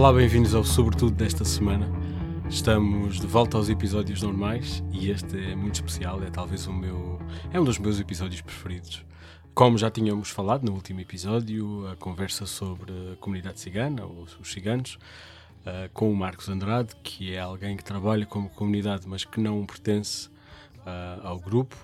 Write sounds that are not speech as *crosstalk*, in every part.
Olá, bem-vindos ao Sobretudo desta semana. Estamos de volta aos episódios normais e este é muito especial, é talvez o meu. é um dos meus episódios preferidos. Como já tínhamos falado no último episódio, a conversa sobre a comunidade cigana, ou os ciganos, uh, com o Marcos Andrade, que é alguém que trabalha como comunidade, mas que não pertence uh, ao grupo,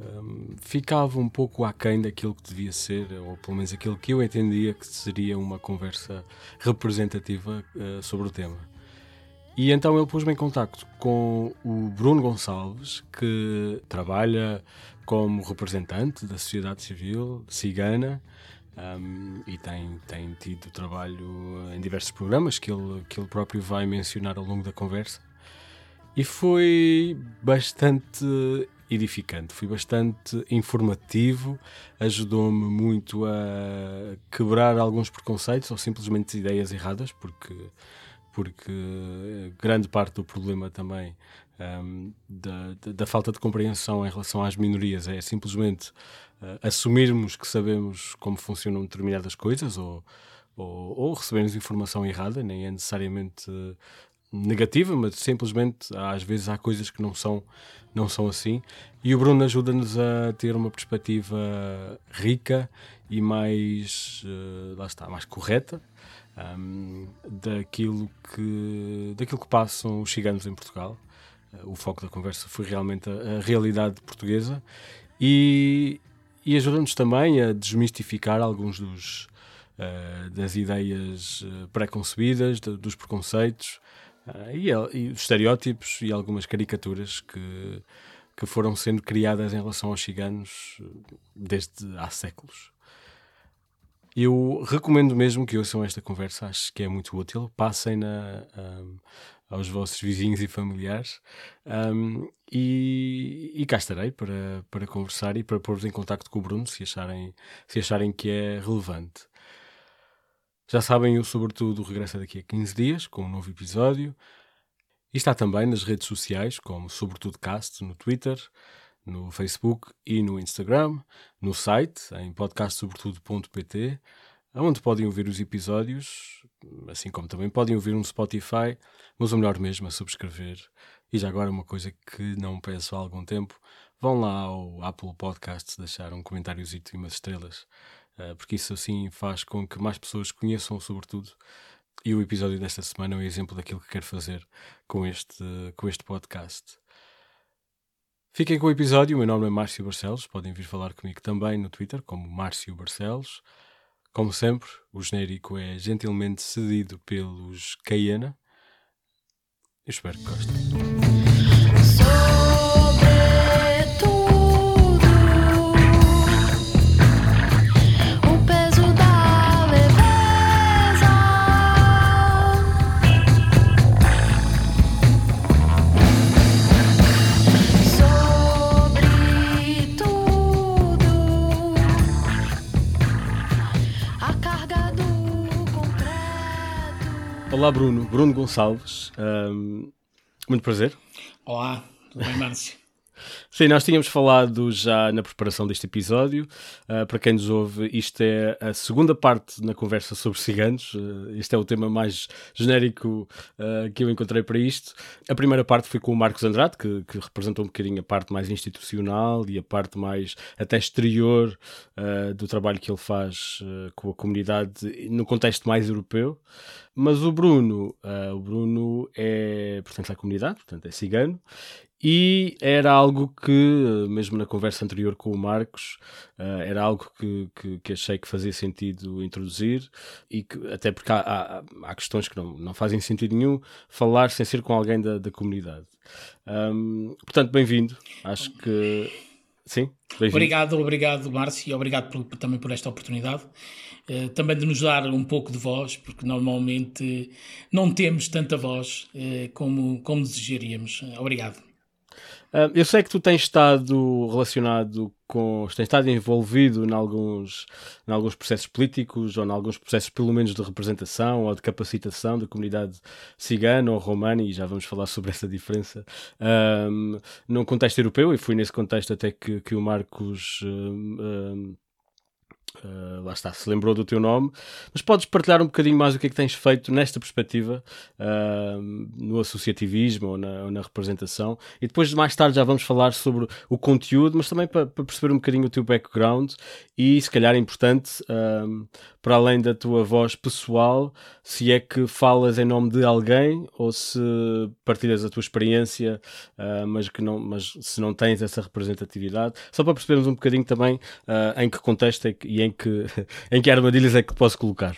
um, ficava um pouco aquém daquilo que devia ser, ou pelo menos aquilo que eu entendia que seria uma conversa representativa uh, sobre o tema. E então ele pôs-me em contacto com o Bruno Gonçalves, que trabalha como representante da sociedade civil cigana um, e tem, tem tido trabalho em diversos programas que ele, que ele próprio vai mencionar ao longo da conversa. E foi bastante edificante, foi bastante informativo, ajudou-me muito a quebrar alguns preconceitos ou simplesmente ideias erradas, porque, porque grande parte do problema também um, da, da, falta de compreensão em relação às minorias é simplesmente uh, assumirmos que sabemos como funcionam determinadas coisas ou, ou, ou recebermos informação errada, nem é necessariamente negativa, mas simplesmente às vezes há coisas que não são, não são assim. E o Bruno ajuda-nos a ter uma perspectiva rica e mais, uh, lá está, mais correta um, daquilo, que, daquilo que passam os ciganos em Portugal. Uh, o foco da conversa foi realmente a, a realidade portuguesa e, e ajuda-nos também a desmistificar alguns dos, uh, das ideias pré-concebidas, dos preconceitos, Uh, e, e, os estereótipos e algumas caricaturas que, que foram sendo criadas em relação aos ciganos desde há séculos. Eu recomendo mesmo que ouçam esta conversa, acho que é muito útil. Passem-na um, aos vossos vizinhos e familiares um, e, e cá estarei para, para conversar e para pôr-vos em contato com o Bruno se acharem, se acharem que é relevante. Já sabem, eu, sobretudo, regresso daqui a 15 dias com um novo episódio. E está também nas redes sociais, como Sobretudo Cast, no Twitter, no Facebook e no Instagram, no site, em podcastsobretudo.pt, onde podem ouvir os episódios, assim como também podem ouvir no Spotify, mas o melhor mesmo é subscrever. E já agora uma coisa que não peço há algum tempo, vão lá ao Apple Podcasts deixar um comentáriozito e umas estrelas porque isso assim faz com que mais pessoas conheçam sobretudo. E o episódio desta semana é um exemplo daquilo que quero fazer com este, com este podcast. Fiquem com o episódio. O meu nome é Márcio Barcelos. Podem vir falar comigo também no Twitter, como Márcio Barcelos. Como sempre, o genérico é gentilmente cedido pelos Caiana. Eu espero que gostem. Olá, Bruno. Bruno Gonçalves. Um, muito prazer. Olá, tudo bem, Márcio? Sim, nós tínhamos falado já na preparação deste episódio. Uh, para quem nos ouve, isto é a segunda parte na conversa sobre ciganos. Uh, este é o tema mais genérico uh, que eu encontrei para isto. A primeira parte foi com o Marcos Andrade, que, que representou um bocadinho a parte mais institucional e a parte mais até exterior do trabalho que ele faz com a comunidade no contexto mais europeu. Mas o Bruno, o Bruno é, portanto, à comunidade, portanto, é cigano e era algo que, mesmo na conversa anterior com o Marcos, uh, era algo que, que, que, achei que fazia sentido introduzir, e que, até porque há, há, há, questões que não, não fazem sentido nenhum falar sem ser com alguém da, da comunidade. Um, portanto, bem-vindo. Acho que. Sim, Obrigado, obrigado, Márcio, e obrigado por, também por esta oportunidade. Uh, também de nos dar um pouco de voz, porque normalmente não temos tanta voz uh, como, como desejaríamos. Obrigado. Eu sei que tu tens estado relacionado com. tens estado envolvido em alguns, em alguns processos políticos ou em alguns processos, pelo menos, de representação ou de capacitação da comunidade cigana ou romana, e já vamos falar sobre essa diferença, um, num contexto europeu, e foi nesse contexto até que, que o Marcos. Um, Uh, lá está, se lembrou do teu nome, mas podes partilhar um bocadinho mais o que é que tens feito nesta perspectiva uh, no associativismo ou na, ou na, representação. E depois mais tarde já vamos falar sobre o conteúdo, mas também para, para perceber um bocadinho o teu background. E se calhar é importante uh, para além da tua voz pessoal, se é que falas em nome de alguém ou se partilhas a tua experiência, mas que não, mas se não tens essa representatividade, só para percebermos um bocadinho também em que contexto é que, e em que, *laughs* em que armadilhas é que posso colocar?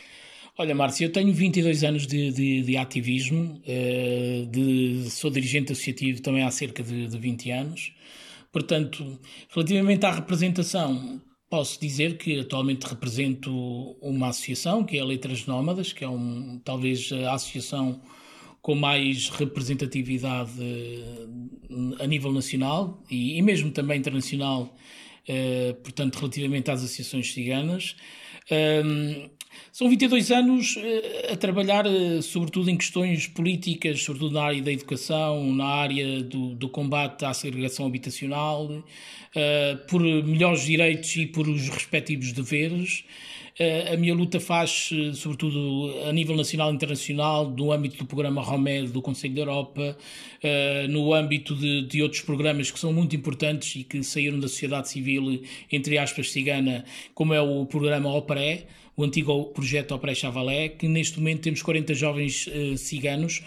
Olha, Márcio, eu tenho 22 anos de, de, de ativismo, eh, de, sou dirigente associativo também há cerca de, de 20 anos. Portanto, relativamente à representação, posso dizer que atualmente represento uma associação, que é a Letras Nómadas, que é um, talvez a associação com mais representatividade eh, a nível nacional e, e mesmo também internacional uh, portanto, relativamente às associações ciganas. Um, são 22 anos uh, a trabalhar, uh, sobretudo em questões políticas, sobretudo na área da educação, na área do, do combate à segregação habitacional, por melhores direitos e por os respectivos deveres. A minha luta faz, sobretudo a nível nacional e internacional, no âmbito do programa ROMED do Conselho da Europa, no âmbito de, de outros programas que são muito importantes e que saíram da sociedade civil, entre aspas, cigana, como é o programa OPRE, o antigo projeto Operé Chavalé, que neste momento temos 40 jovens ciganos,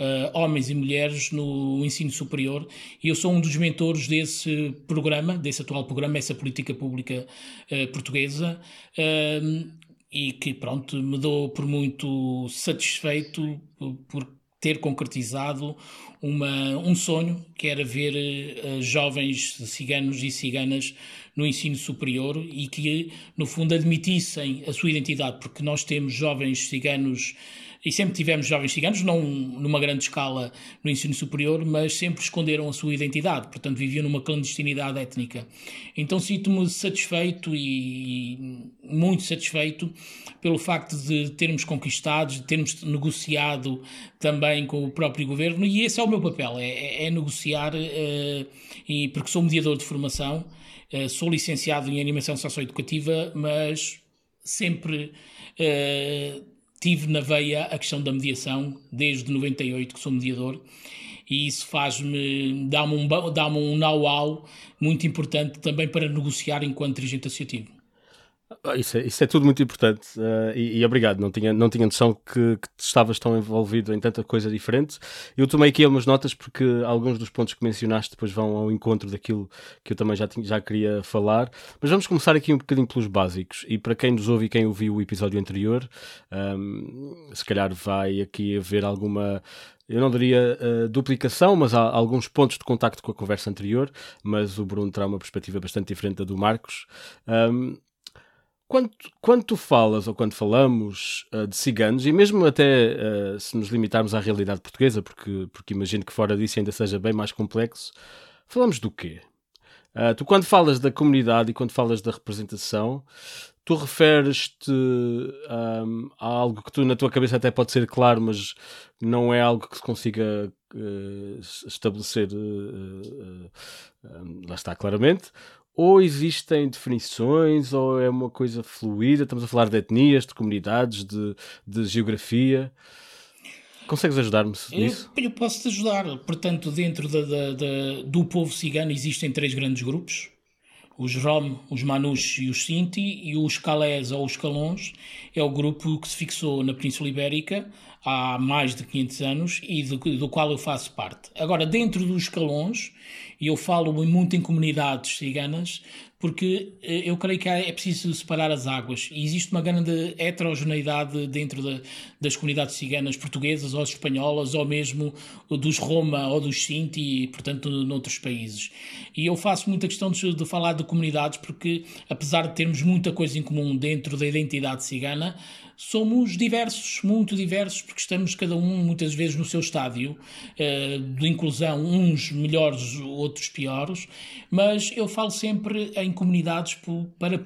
uh, homens e mulheres no ensino superior, e eu sou um dos mentores desse programa, desse atual programa, essa política pública uh, portuguesa, uh, e que, pronto, me dou por muito satisfeito por ter concretizado uma, um sonho, que era ver uh, jovens ciganos e ciganas no ensino superior e que, no fundo, admitissem a sua identidade, porque nós temos jovens ciganos e sempre tivemos jovens ciganos, não numa grande escala no ensino superior, mas sempre esconderam a sua identidade, portanto viviam numa clandestinidade étnica. Então sinto-me satisfeito e muito satisfeito pelo facto de termos conquistado, de termos negociado também com o próprio governo, e esse é o meu papel, é, é, negociar, uh, e, porque sou mediador de formação, uh, sou licenciado em animação socioeducativa, mas sempre uh, tive na veia a questão da mediação, desde 98 que sou mediador, e isso faz-me, dá-me um, dá um know-how muito importante também para negociar enquanto dirigente associativo. Ah, isso é, isso é tudo muito importante uh, e, e, obrigado. Não tinha, não tinha noção que, que estavas tão envolvido em tanta coisa diferente. Eu tomei aqui algumas notas porque alguns dos pontos que mencionaste depois vão ao encontro daquilo que eu também já, tinha, já queria falar. Mas vamos começar aqui um bocadinho pelos básicos. E para quem nos ouve e quem ouviu o episódio anterior, um, se calhar vai aqui haver alguma eu não diria uh, duplicação, mas há alguns pontos de contacto com a conversa anterior, mas o Bruno terá uma perspectiva bastante diferente da do Marcos. Um, quando, quando tu falas ou quando falamos uh, de ciganos, e mesmo até uh, se nos limitarmos à realidade portuguesa, porque, porque imagino que fora disso ainda seja bem mais complexo, falamos do quê? Uh, tu, quando falas da comunidade e quando falas da representação, tu referes-te um, a algo que tu na tua cabeça até pode ser claro, mas não é algo que se consiga uh, estabelecer, uh, lá está claramente, ou existem definições, ou é uma coisa fluida? Estamos a falar de etnias, de comunidades, de, de geografia. Consegues ajudar-me nisso? Eu, eu posso te ajudar. Portanto, dentro da, da, da, do povo cigano existem três grandes grupos. Os Rom, os Manus e os Sinti, e os Calés ou os Calons é o grupo que se fixou na Península Ibérica há mais de 500 anos e do, do qual eu faço parte. Agora, dentro dos Calons, e eu falo muito em comunidades ciganas, porque eh, eu creio que é preciso separar as águas. E existe uma grande heterogeneidade dentro de, das comunidades ciganas portuguesas ou espanholas, ou mesmo dos Roma ou dos Sinti, portanto, noutros países. E eu faço muita questão de, de falar de comunidades, porque apesar de termos muita coisa em comum dentro da identidade cigana, somos diversos, muito diversos, porque estamos cada um muitas vezes no seu estádio uh, de inclusão, uns melhores, outros piores, mas eu falo sempre em comunidades para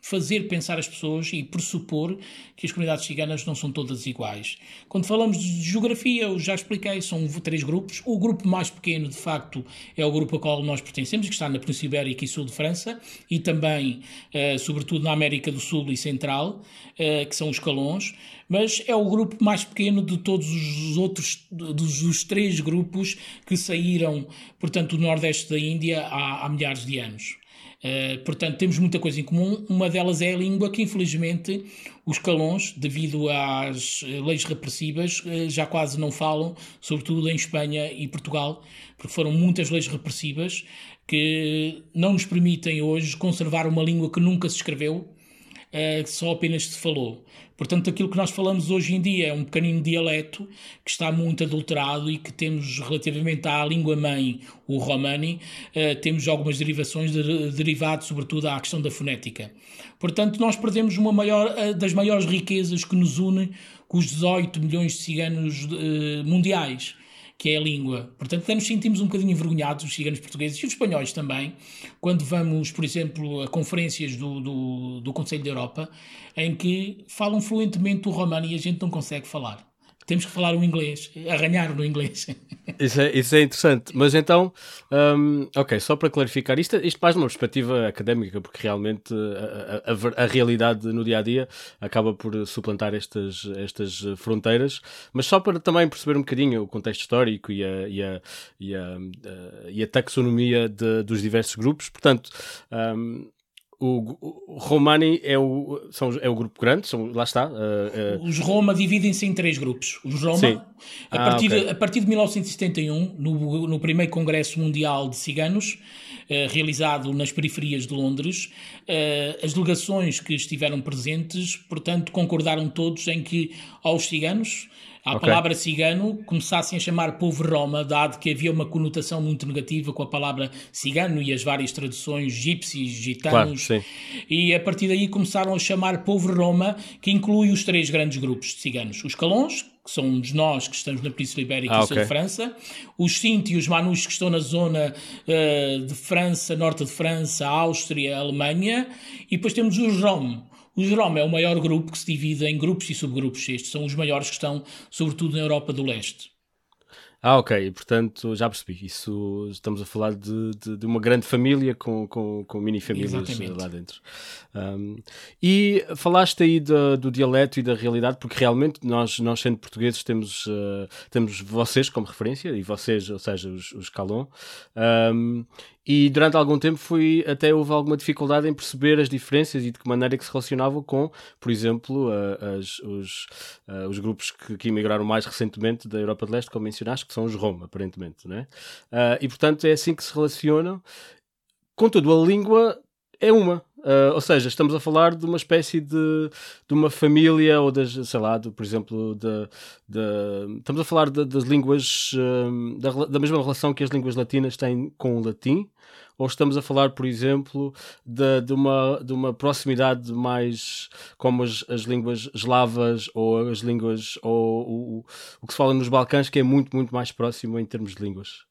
fazer pensar as pessoas e pressupor que as comunidades ciganas não são todas iguais. Quando falamos de geografia, eu já expliquei, são três grupos. O grupo mais pequeno, de facto, é o grupo a qual nós pertencemos, que está na Península Ibérica e Sul de França, e também, eh, sobretudo, na América do Sul e Central, eh, que são os calões, mas é o grupo mais pequeno de todos os outros, dos, dos três grupos que saíram, portanto, do Nordeste da Índia há, há milhares de anos. Uh, portanto, temos muita coisa em comum. Uma delas é a língua, que infelizmente os calões, devido às leis repressivas, uh, já quase não falam, sobretudo em Espanha e Portugal, porque foram muitas leis repressivas que não nos permitem hoje conservar uma língua que nunca se escreveu, uh, só apenas se falou. Portanto, aquilo que nós falamos hoje em dia é um pequenino dialeto que está muito adulterado e que temos relativamente à língua-mãe, o romani, uh, temos algumas derivações de, derivadas sobretudo à questão da fonética. Portanto, nós perdemos uma maior, uh, das maiores riquezas que nos une com os 18 milhões de ciganos uh, mundiais que é a língua. Portanto, até nos sentimos um bocadinho envergonhados, os ciganos portugueses e os espanhóis também, quando vamos, por exemplo, a conferências do, do, do Conselho da Europa, em que falam fluentemente o romano e a gente não consegue falar temos que falar o inglês, arranhar no inglês. *laughs* Isso é, isso é interessante. Mas então, um, ok, só para clarificar, isto, isto mais numa perspectiva académica, porque realmente a, a, a, realidade no dia a dia acaba por suplantar estas, estas fronteiras, mas só para também perceber um bocadinho o contexto histórico e a, e a, e a, e a taxonomia de, dos diversos grupos. Portanto, um, o, o Romani é o, são, é o grupo grande, são, lá está. Uh, uh... Os Roma dividem-se em três grupos. Os Roma, a, ah, partir, okay. a partir de 1971, no, no primeiro Congresso Mundial de Ciganos, uh, realizado nas periferias de Londres, as delegações que estiveram presentes, portanto, concordaram todos em que aos ciganos a okay. palavra cigano começassem a chamar povo Roma, dado que havia uma conotação muito negativa com a palavra cigano e as várias traduções gipsies, gitanos. Claro, e a partir daí começaram a chamar povo Roma, que inclui os três grandes grupos de ciganos: os calões, que somos nós que estamos na Península Ibérica ah, e sul okay. de França, os Sinti e os Manus que estão na zona uh, de França, norte de França, Áustria, Alemanha, e depois temos os Rom, o Jerome é o maior grupo que se divide em grupos e subgrupos. Estes são os maiores que estão, sobretudo, na Europa do Leste. Ah, ok, portanto já percebi. Isso estamos a falar de, de, de uma grande família com, com, com mini-famílias lá dentro. Um, e falaste aí do, do, dialeto e da realidade, porque realmente nós, nós sendo portugueses, temos, uh, temos vocês como referência, e vocês, ou seja, os, os Calon. Um, e durante algum tempo fui, até houve alguma dificuldade em perceber as diferenças e de que maneira que se relacionavam com, por exemplo, uh, as, os, uh, os grupos que, que emigraram mais recentemente da Europa de Leste, como mencionaste, que são os Roma, aparentemente, né? Uh, e portanto é assim que se relacionam. Contudo, a língua é uma. Uh, ou seja, estamos a falar de uma espécie de, de uma família, ou das, sei lá, de, por exemplo, de, de, estamos a falar de, das línguas, uh, da, da, mesma relação que as línguas latinas têm com o latim, ou estamos a falar, por exemplo, de, de, uma, de uma proximidade mais como as, as línguas eslavas ou as línguas, ou o, o que se fala nos Balcãs, que é muito, muito mais próximo em termos de línguas.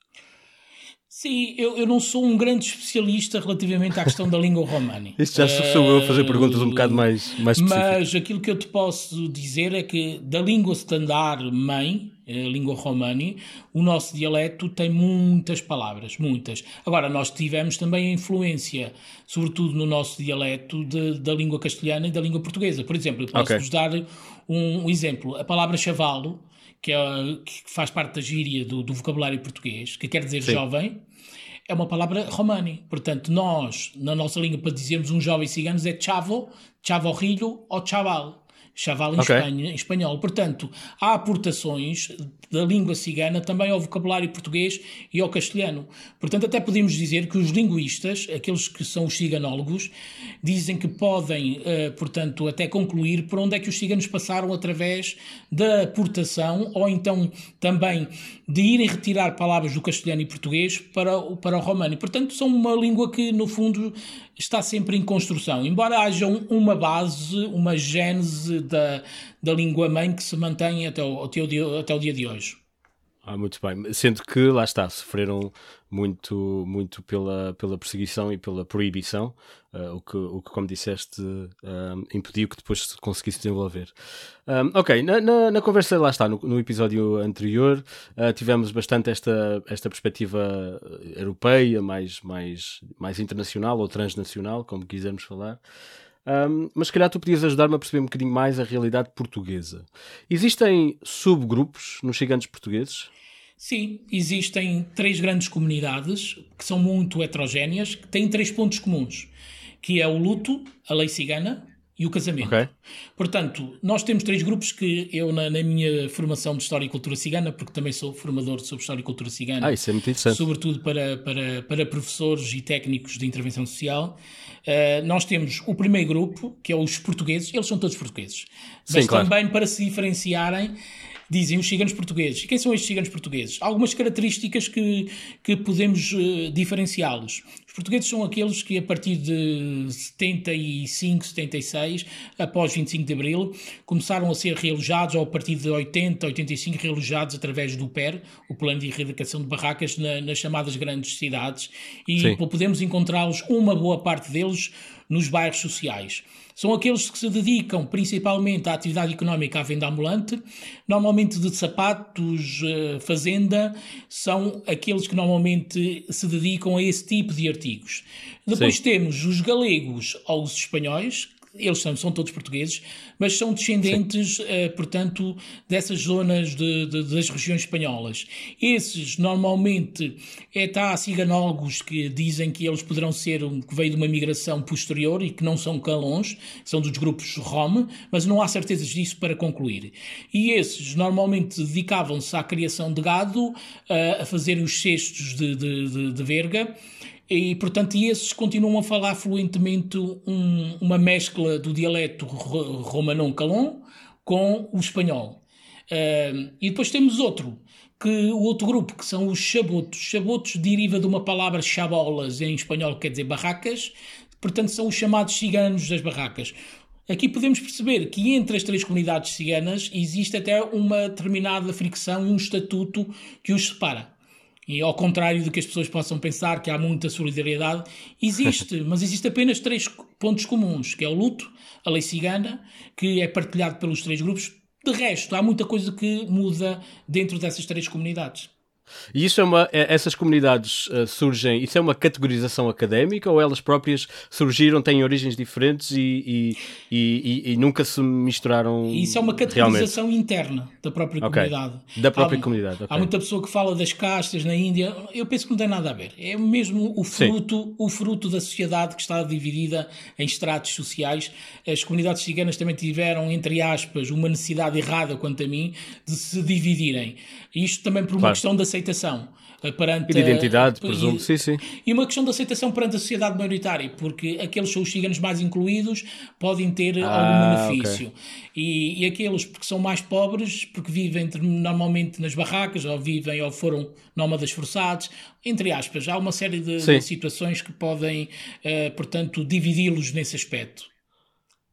Sim, eu, eu não sou um grande especialista relativamente à questão da língua romani. Isto já sou eu a fazer perguntas um bocado mais, mais específicas. Mas aquilo que eu te posso dizer é que da língua standard mãe, a língua romani, o nosso dialeto tem muitas palavras, muitas. Agora, nós tivemos também a influência, sobretudo no nosso dialeto, de, da língua castelhana e da língua portuguesa. Por exemplo, eu posso-vos okay. dar um, um exemplo. A palavra chavalo que, é, que faz parte da gíria do, do vocabulário português, que quer dizer Sim. jovem, é uma palavra romani. Portanto, nós, na nossa língua, para dizermos um jovem cigano, é chavo, chavorrilho ou chaval. Chaval em, okay. Espanha, em espanhol. Portanto, há aportações da língua cigana também ao vocabulário português e ao castelhano. Portanto, até podemos dizer que os linguistas, aqueles que são os ciganólogos, dizem que podem, uh, portanto, até concluir por onde é que os ciganos passaram através da aportação ou então também de irem retirar palavras do castelhano e português para, o, para o romano. Portanto, são uma língua que, no fundo, está sempre em construção. Embora haja uma base, uma gênese da, da língua mãe que se mantém até o, até o, dia, até o dia de hoje. Ah, muito bem. Sendo que, lá está, sofreram muito, muito pela, pela perseguição e pela proibição, uh, o, que, o que, como disseste, uh, impediu que depois se conseguisse desenvolver. Um, ok, na, na, na, conversa, lá está, no, no episódio anterior, uh, tivemos bastante esta, esta perspectiva europeia, mais, mais, mais internacional ou transnacional, como quisermos falar. Um, mas se calhar tu podias ajudar-me a perceber um bocadinho mais a realidade portuguesa. Existem subgrupos nos gigantes portugueses? Sim, existem três grandes comunidades que são muito heterogéneas, que têm três pontos comuns, que é o luto, a lei cigana e o casamento. Okay. Portanto, nós temos três grupos que eu, na, na, minha formação de História e Cultura Cigana, porque também sou formador sobre História e Cultura Cigana, ah, isso é muito interessante. sobretudo para, para, para professores e técnicos de intervenção social, uh, nós temos o primeiro grupo, que é os portugueses, eles são todos portugueses, mas Sim, claro. também para se diferenciarem dizem os ciganos portugueses. E quem são estes ciganos portugueses? Há algumas características que, que podemos uh, diferenciá-los. Os portugueses são aqueles que, a partir de 75, 76, após 25 de Abril, começaram a ser realojados, ou a partir de 80, 85, realojados através do PER, o Plano de Erradicação de Barracas, na, nas chamadas grandes cidades. E Sim. podemos encontrá-los, uma boa parte deles, nos bairros sociais. São aqueles que se dedicam principalmente à atividade económica à venda ambulante, normalmente de sapatos, eh, fazenda, são aqueles que normalmente se dedicam a esse tipo de artigos. Depois Sim. temos os galegos ou os espanhóis, eles são, são todos portugueses, mas são descendentes, uh, portanto, dessas zonas de, de, das regiões espanholas. Esses, normalmente, é tá ciganólogos que dizem que eles poderão ser, que veio de uma migração posterior e que não são calões, são dos grupos Rom, mas não há certezas disso para concluir. E esses, normalmente, dedicavam-se à criação de gado, uh, a fazer os cestos de, de, de verga, e, portanto, esses continuam a falar fluentemente um, uma mescla do dialeto romanon-calon com o espanhol. Uh, e depois temos outro, que o outro grupo, que são os chabotos. Chabotos deriva de uma palavra chabolas, em espanhol quer dizer barracas, portanto são os chamados ciganos das barracas. Aqui podemos perceber que entre as três comunidades ciganas existe até uma determinada fricção e um estatuto que os separa. E ao contrário do que as pessoas possam pensar, que há muita solidariedade, existe, *laughs* mas existe apenas três pontos comuns, que é o luto, a lei cigana, que é partilhado pelos três grupos. De resto, há muita coisa que muda dentro dessas três comunidades. E isso é uma, é, essas comunidades uh, surgem, isso é uma categorização académica ou elas próprias surgiram, têm origens diferentes e, e, e, e nunca se misturaram? Isso é uma categorização realmente. interna da própria okay. comunidade. Da própria há, comunidade. Okay. Há muita pessoa que fala das castas na Índia, eu penso que não tem nada a ver. É mesmo o fruto, o fruto da sociedade que está dividida em estratos sociais. As comunidades ciganas também tiveram, entre aspas, uma necessidade errada, quanto a mim, de se dividirem. Isto também por uma claro. questão de aceitação eh, perante e de identidade, a, presumo, e, sim, sim. E uma questão de aceitação perante a sociedade maioritária, porque aqueles são os ciganos mais incluídos podem ter ah, algum benefício. Okay. E, e, aqueles que são mais pobres, porque vivem normalmente nas barracas, ou vivem ou foram nómadas forçados, entre aspas, há uma série de, de situações que podem, uh, portanto, dividi-los nesse aspecto.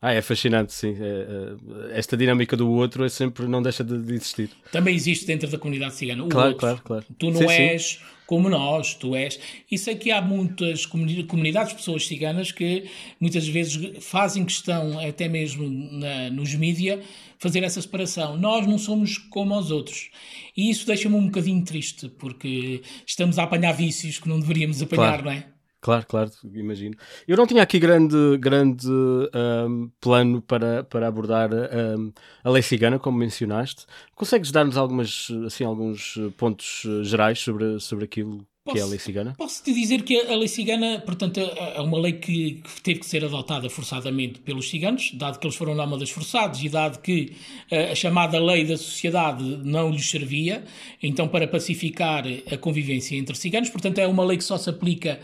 Ah, é fascinante, sim. É, é, esta dinâmica do outro é sempre não deixa de, existir. Também existe dentro da comunidade cigana. O claro, outro. claro, claro. Tu não sim, és sim. como nós, tu és. E sei que há muitas comunidades, pessoas ciganas que muitas vezes fazem questão, até mesmo na, nos mídia, fazer essa separação. Nós não somos como os outros. E isso deixa-me um bocadinho triste, porque estamos a apanhar vícios que não deveríamos apanhar, claro. não é? Claro, claro, imagino. Eu não tinha aqui grande, grande um, plano para, para abordar um, a lei cigana, como mencionaste. Consegues dar-nos algumas, assim, alguns pontos gerais sobre, sobre aquilo Posso, que é a lei cigana? Posso te dizer que a lei cigana, portanto, é, é uma lei que, que, teve que ser adotada forçadamente pelos ciganos, dado que eles foram nómadas forçados e dado que uh, a chamada lei da sociedade não lhes servia, então para pacificar a convivência entre ciganos, portanto é uma lei que só se aplica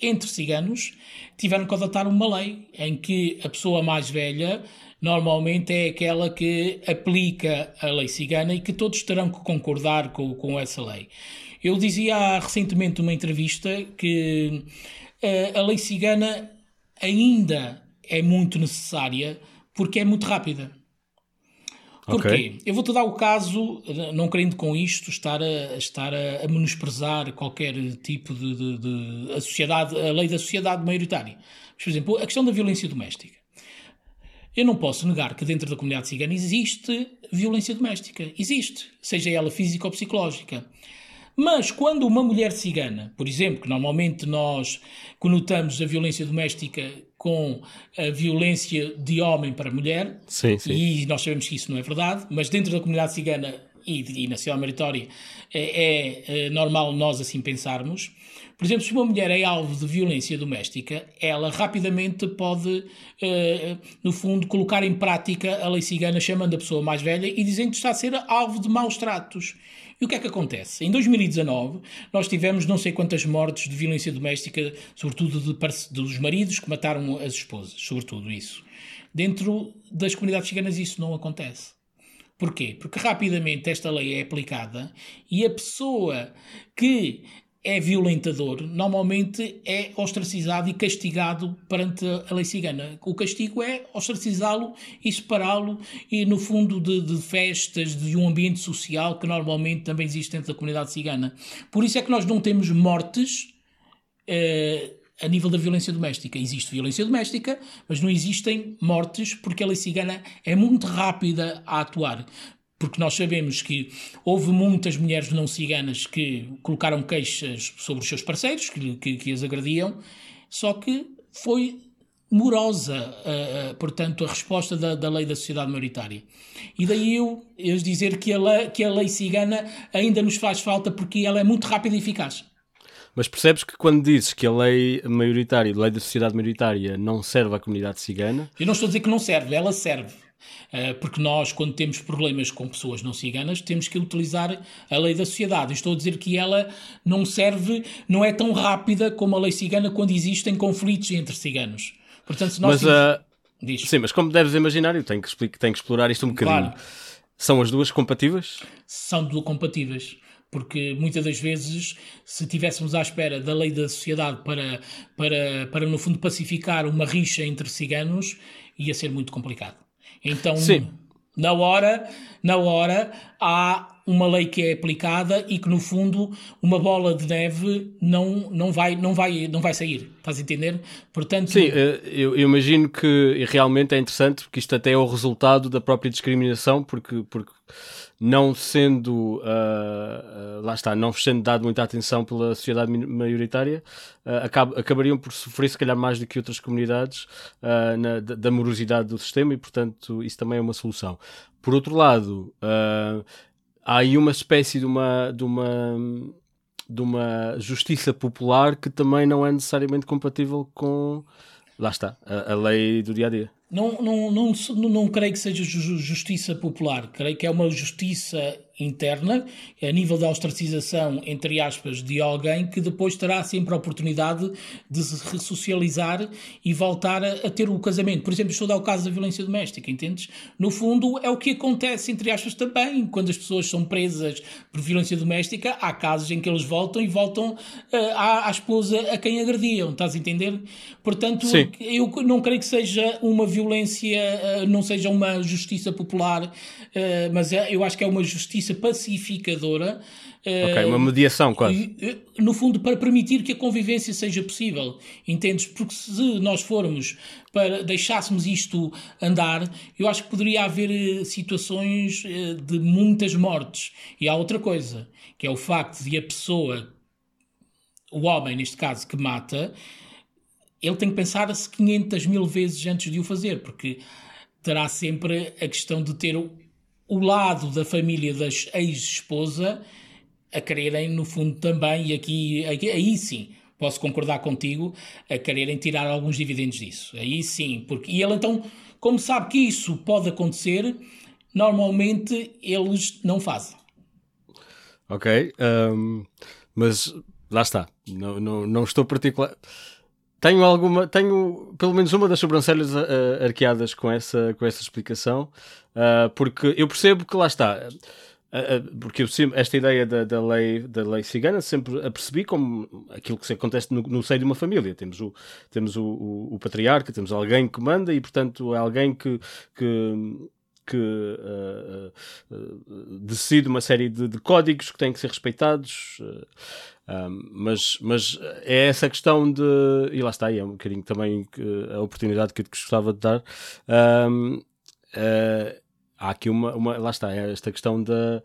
entre ciganos, tiveram que adotar uma lei em que a pessoa mais velha normalmente é aquela que aplica a lei cigana e que todos terão que concordar com, com essa lei. Eu dizia recentemente numa entrevista que uh, a lei cigana ainda é muito necessária porque é muito rápida. Porquê? Okay. Eu vou-te dar o caso, não querendo com isto estar a, estar a, menosprezar qualquer tipo de, de, de, a sociedade, a lei da sociedade maioritária. Mas, por exemplo, a questão da violência doméstica. Eu não posso negar que dentro da comunidade cigana existe violência doméstica. Existe, seja ela física ou psicológica. Mas quando uma mulher cigana, por exemplo, que normalmente nós conotamos a violência doméstica com a violência de homem para mulher, sim, sim. e nós sabemos que isso não é verdade, mas dentro da comunidade cigana e, e na sociedade meritória é, é, é normal nós assim pensarmos. Por exemplo, se uma mulher é alvo de violência doméstica, ela rapidamente pode, eh, no fundo, colocar em prática a lei cigana, chamando a pessoa mais velha e dizendo que está a ser alvo de maus tratos. E o que é que acontece? Em 2019, nós tivemos não sei quantas mortes de violência doméstica, sobretudo de, dos maridos que mataram as esposas, sobretudo isso. Dentro das comunidades ciganas isso não acontece. Porquê? Porque rapidamente esta lei é aplicada e a pessoa que é violentador, normalmente é ostracizado e castigado perante a lei cigana. O castigo é ostracizá-lo e separá-lo, e no fundo de, de, festas, de um ambiente social que normalmente também existe dentro da comunidade cigana. Por isso é que nós não temos mortes. Eh, a nível da violência doméstica. Existe violência doméstica, mas não existem mortes porque a lei cigana é muito rápida a atuar porque nós sabemos que houve muitas mulheres não ciganas que colocaram queixas sobre os seus parceiros, que, que, que as agrediam, só que foi morosa, uh, portanto, a resposta da, da, lei da sociedade maioritária. E daí eu, eu dizer que a, lei, que a lei cigana ainda nos faz falta porque ela é muito rápida e eficaz. Mas percebes que quando dizes que a lei maioritária, a lei da sociedade maioritária, não serve à comunidade cigana? Eu não estou a dizer que não serve, ela serve. Eh, porque nós, quando temos problemas com pessoas não ciganas, temos que utilizar a lei da sociedade. Estou a dizer que ela não serve, não é tão rápida como a lei cigana quando existem conflitos entre ciganos. Portanto, se nós. Mas, uh... Sim, mas como deves imaginar, eu tenho que, explicar, tenho que explorar isto um bocadinho. Claro. São as duas compatíveis? São duas compatíveis porque muitas das vezes, se tivéssemos à espera da lei da sociedade para, para, para no fundo, pacificar uma rixa entre ciganos, ia ser muito complicado. Então, Sim. na hora, na hora, há uma lei que é aplicada e que no fundo uma bola de neve não, não, vai, não, vai, não vai sair. Estás a entender? Portanto, Sim, eh, eu, eu, imagino que realmente é interessante porque isto até é o resultado da própria discriminação, porque, porque não sendo, uh, uh, lá está, não sendo dado muita atenção pela sociedade maioritária, uh, acab acabariam por sofrer, se calhar, mais do que outras comunidades na, da morosidade do sistema e, portanto, isso também é uma solução. Por outro lado, há aí uma espécie de uma, de uma de uma justiça popular que também não é necessariamente compatível com lá está, a, a lei do dia a dia. Não, não, não, não, não creio que seja justiça popular, creio que é uma justiça interna, a nível da ostracização, entre aspas, de alguém que depois terá sempre a oportunidade de se ressocializar e voltar a, a, ter o casamento. Por exemplo, estou a dar o caso da violência doméstica, entendes? No fundo, é o que acontece, entre aspas, também. Quando as pessoas são presas por violência doméstica, há casos em que eles voltam e voltam uh, à, à, esposa a quem agrediam, estás a entender? Portanto, Sim. eu não creio que seja uma violência, uh, não seja uma justiça popular, uh, mas é, eu acho que é uma justiça justiça pacificadora. Ok, uma mediação quase. No fundo, para permitir que a convivência seja possível. Entendes? Porque se nós formos para deixássemos isto andar, eu acho que poderia haver eh, situações eh, de muitas mortes. E há outra coisa, que é o facto de a pessoa, o homem neste caso, que mata, ele tem que pensar-se 500 mil vezes antes de o fazer, porque terá sempre a questão de ter o lado da família da ex-esposa a quererem, no fundo, também, e aqui, aqui, aí sim, posso concordar contigo, a quererem tirar alguns dividendos disso. Aí sim, porque e ele então, como sabe que isso pode acontecer, normalmente eles não fazem. Ok, um, mas lá está, não, não, não estou particular. Tenho alguma, tenho pelo menos uma das sobrancelhas uh, arqueadas com essa, com essa explicação, uh, porque eu percebo que lá está. Uh, porque eu sempre, esta ideia da, da, lei, da lei cigana sempre a percebi como aquilo que acontece no, no seio de uma família. Temos, o, temos o, o, o, patriarca, temos alguém que manda e, portanto, é alguém que, que que uh, uh, decide uma série de, de, códigos que têm que ser respeitados. Uh, mas, mas é essa questão de. E lá está, e é um bocadinho também a oportunidade que eu gostava de dar. Um, há aqui uma, uma. Lá está, é esta questão da,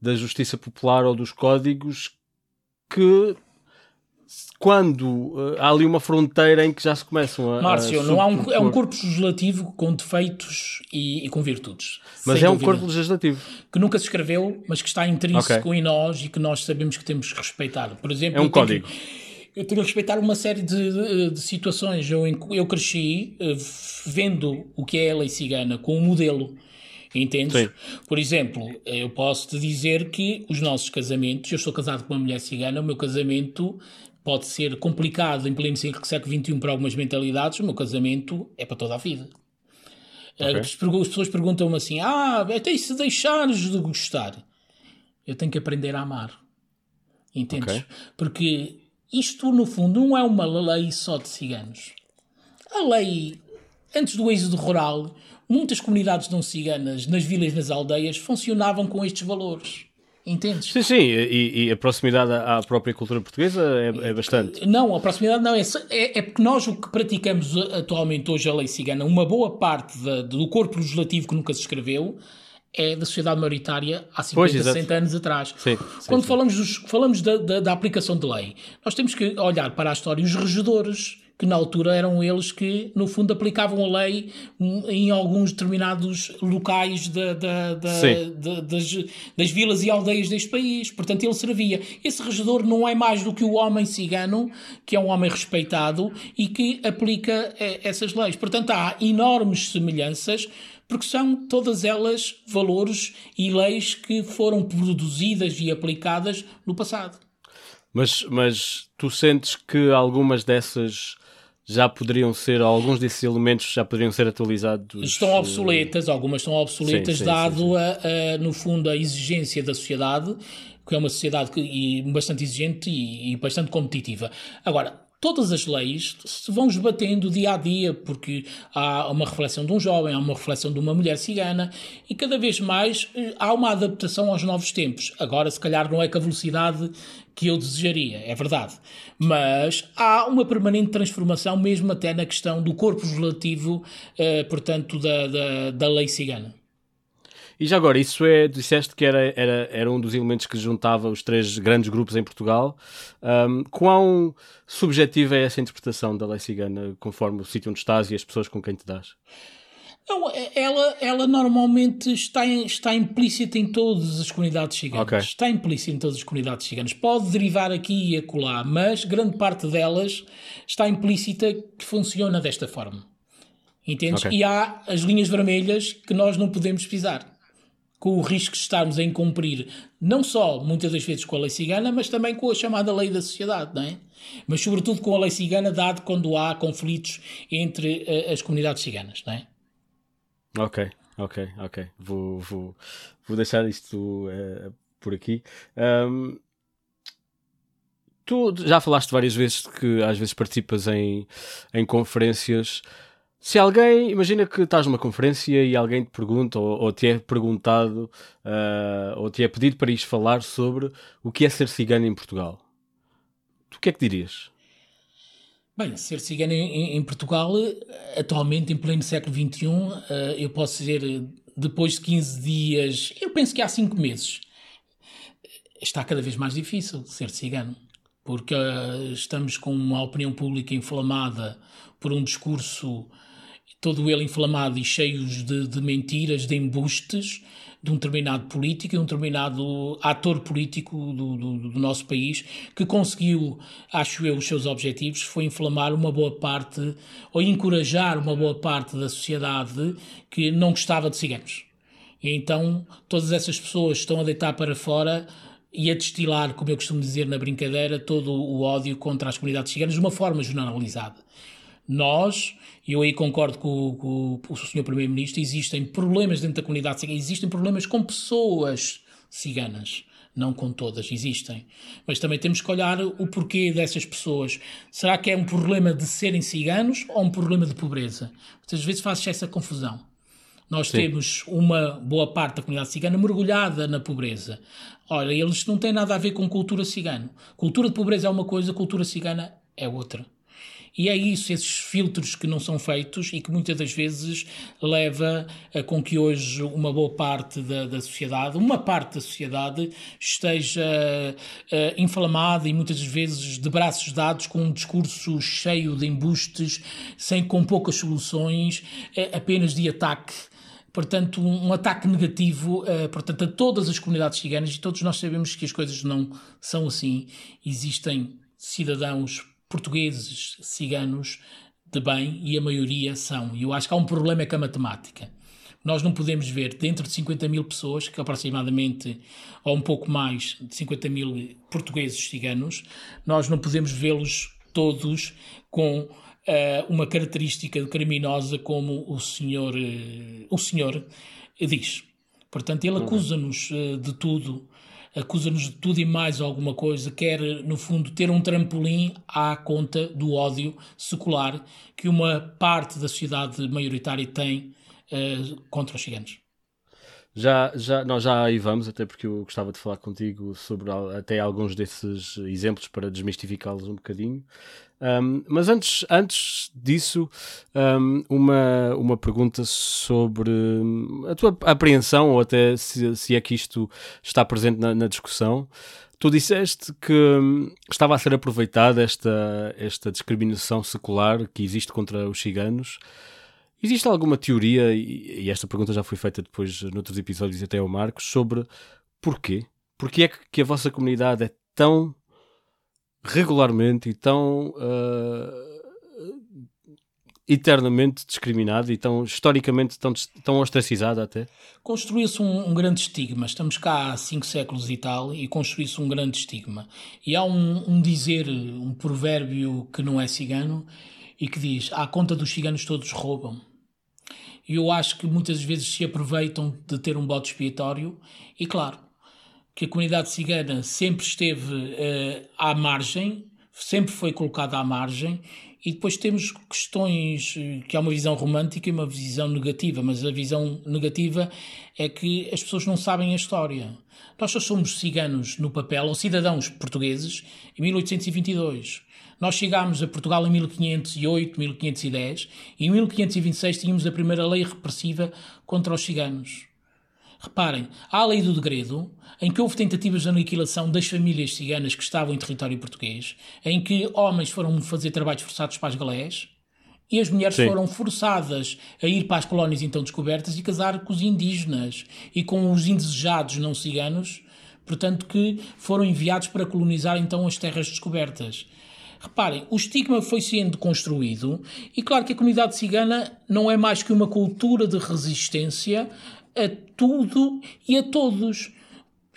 da justiça popular ou dos códigos que quando uh, há ali uma fronteira em que já se começam a. Márcio, a não há um, é um corpo legislativo com defeitos e, e com virtudes. Mas é um corpo legislativo. Que nunca se escreveu, mas que está intrínseco okay. em nós e que nós sabemos que temos que respeitar. Por exemplo, é um código. Que, eu tenho que respeitar uma série de, de, de, situações. Eu, eu cresci uh, vendo o que é a lei cigana com um modelo. Entendes? Sim. Por exemplo, eu posso te dizer que os nossos casamentos, eu estou casado com uma mulher cigana, o meu casamento pode ser complicado em pleno século XXI para algumas mentalidades, o meu casamento é para toda a vida. Okay. As pessoas perguntam-me assim: ah, até se deixares de gostar, eu tenho que aprender a amar. Entendes? Okay. Porque isto, no fundo, não é uma lei só de ciganos. A lei, antes do êxodo rural, muitas comunidades não ciganas, nas vilas, nas aldeias, funcionavam com estes valores. Entendes? Sim, sim, e, e, a proximidade à própria cultura portuguesa é, é bastante. Não, a proximidade não, é, é, é, porque nós o que praticamos atualmente hoje a lei cigana, uma boa parte da, do corpo legislativo que nunca se escreveu, é da sociedade maioritária há 50, pois, 60 anos atrás. Sim, Quando sim, falamos, dos, falamos da, da, da aplicação de lei, nós temos que olhar para a história os regedores que na altura eram eles que, no fundo, aplicavam a lei em alguns determinados locais de, das, das, vilas e aldeias deste país. Portanto, ele servia. Esse regedor não é mais do que o homem cigano, que é um homem respeitado e que aplica eh, essas leis. Portanto, há enormes semelhanças porque são todas elas valores e leis que foram produzidas e aplicadas no passado. Mas, mas tu sentes que algumas dessas já poderiam ser, alguns desses elementos já poderiam ser atualizados. Estão eh, obsoletas, algumas estão obsoletas, sim, sim, dado, sim, a, a, no fundo, a exigência da sociedade, que é uma sociedade que, e bastante exigente e, e bastante competitiva. Agora, todas as leis se vão esbatendo dia a dia, porque há uma reflexão de um jovem, há uma reflexão de uma mulher cigana, e cada vez mais eh, há uma adaptação aos novos tempos. Agora, se calhar, não é com a velocidade que eu desejaria, é verdade. Mas há uma permanente transformação, mesmo até na questão do corpo relativo, eh, portanto, da, da, da lei cigana. E já agora, isso é, disseste que era, era, era um dos elementos que juntava os três grandes grupos em Portugal. Um, quão subjetiva é essa interpretação da lei cigana, conforme o sítio onde estás e as pessoas com quem te dás? Não, ela, ela normalmente está, em, está implícita em todas as comunidades ciganas. Okay. Está implícita em todas as comunidades ciganas. Pode derivar aqui e acolá, mas grande parte delas está implícita que funciona desta forma. Entendes? Okay. E há as linhas vermelhas que nós não podemos pisar com o risco de estarmos a incumprir não só muitas das vezes com a lei cigana, mas também com a chamada lei da sociedade, não é? Mas sobretudo com a lei cigana, dado quando há conflitos entre uh, as comunidades ciganas, não é? Ok, ok, ok. Vou, vou, vou deixar isto uh, por aqui. Um, tu já falaste várias vezes que às vezes participas em, em conferências se alguém, imagina que estás numa conferência e alguém te pergunta ou, ou te é perguntado uh, ou te é pedido para ir falar sobre o que é ser cigano em Portugal, tu o que é que dirias? Bem, ser cigano em, em Portugal, atualmente, em pleno século XXI, ah, eu posso dizer, depois de 15 dias, eu penso que há 5 meses, está cada vez mais difícil ser cigano, porque estamos com uma opinião pública inflamada por um discurso todo ele inflamado e cheio de, de mentiras, de embustes de um determinado político e um determinado ator político do, do, do, nosso país que conseguiu, acho eu, os seus objetivos, foi inflamar uma boa parte ou encorajar uma boa parte da sociedade que não gostava de ciganos. E então todas essas pessoas estão a deitar para fora e a destilar, como eu costumo dizer na brincadeira, todo o ódio contra as comunidades ciganas de uma forma generalizada. Nós, e eu aí concordo com, com, com o Sr. Primeiro-Ministro, existem problemas dentro da comunidade cigana, existem problemas com pessoas ciganas. Não com todas, existem. Mas também temos que olhar o porquê dessas pessoas. Será que é um problema de serem ciganos ou um problema de pobreza? Muitas vezes faz-se essa confusão. Nós Sim. temos uma boa parte da comunidade cigana mergulhada na pobreza. Olha, eles não têm nada a ver com cultura cigana. Cultura de pobreza é uma coisa, cultura cigana é outra. E é isso, esses filtros que não são feitos e que muitas das vezes leva a com que hoje uma boa parte da, da sociedade, uma parte da sociedade, esteja uh, inflamada e muitas vezes de braços dados com um discurso cheio de embustes, sem, com poucas soluções, uh, apenas de ataque portanto, um, ataque negativo uh, portanto, a todas as comunidades ciganas e todos nós sabemos que as coisas não são assim. Existem cidadãos portugueses ciganos de bem e a maioria são. E eu acho que há um problema com a matemática. Nós não podemos ver dentro de 50 mil pessoas, que aproximadamente, ou um pouco mais de 50 mil portugueses ciganos, nós não podemos vê-los todos com uh, uma característica criminosa como o senhor, uh, o senhor diz. Portanto, ele uhum. acusa-nos uh, de tudo acusa-nos de tudo e mais alguma coisa, quer, no fundo, ter um trampolim à conta do ódio secular que uma parte da sociedade maioritária tem uh, contra os ciganos. Já, já, nós já aí vamos, até porque eu gostava de falar contigo sobre até alguns desses exemplos para desmistificá-los um bocadinho. Um, mas antes, antes disso, um, uma, uma pergunta sobre a tua apreensão, ou até se, se é que isto está presente na, na discussão. Tu disseste que hum, estava a ser aproveitada esta, esta discriminação secular que existe contra os ciganos. Existe alguma teoria, e, esta pergunta já foi feita depois noutros episódios até ao Marcos, sobre porquê? Porquê é que a vossa comunidade é tão regularmente e tão uh, eternamente discriminada e tão historicamente tão, tão ostracizada até? Construiu-se um, um, grande estigma. Estamos cá há cinco séculos e tal e construiu-se um grande estigma. E há um, um dizer, um provérbio que não é cigano e que diz: à conta dos ciganos todos roubam. Eu acho que muitas vezes se aproveitam de ter um bote expiatório e, claro, que a comunidade cigana sempre esteve uh, à margem, sempre foi colocada à margem, e depois temos questões eh, que há uma visão romântica e uma visão negativa, mas a visão negativa é que as pessoas não sabem a história. Nós só somos ciganos no papel, ou cidadãos portugueses, em 1822. Nós chegámos a Portugal em 1508, 1510 e em 1526 tínhamos a primeira lei repressiva contra os ciganos. Reparem, há a lei do degredo, em que houve tentativas de aniquilação das famílias ciganas que estavam em território português, em que homens foram fazer trabalhos forçados para as galés e as mulheres Sim. foram forçadas a ir para as colónias então descobertas e casar com os indígenas e com os indesejados não ciganos, portanto que foram enviados para colonizar então as terras descobertas. Reparem, o estigma foi sendo construído e claro que a comunidade cigana não é mais que uma cultura de resistência a tudo e a todos.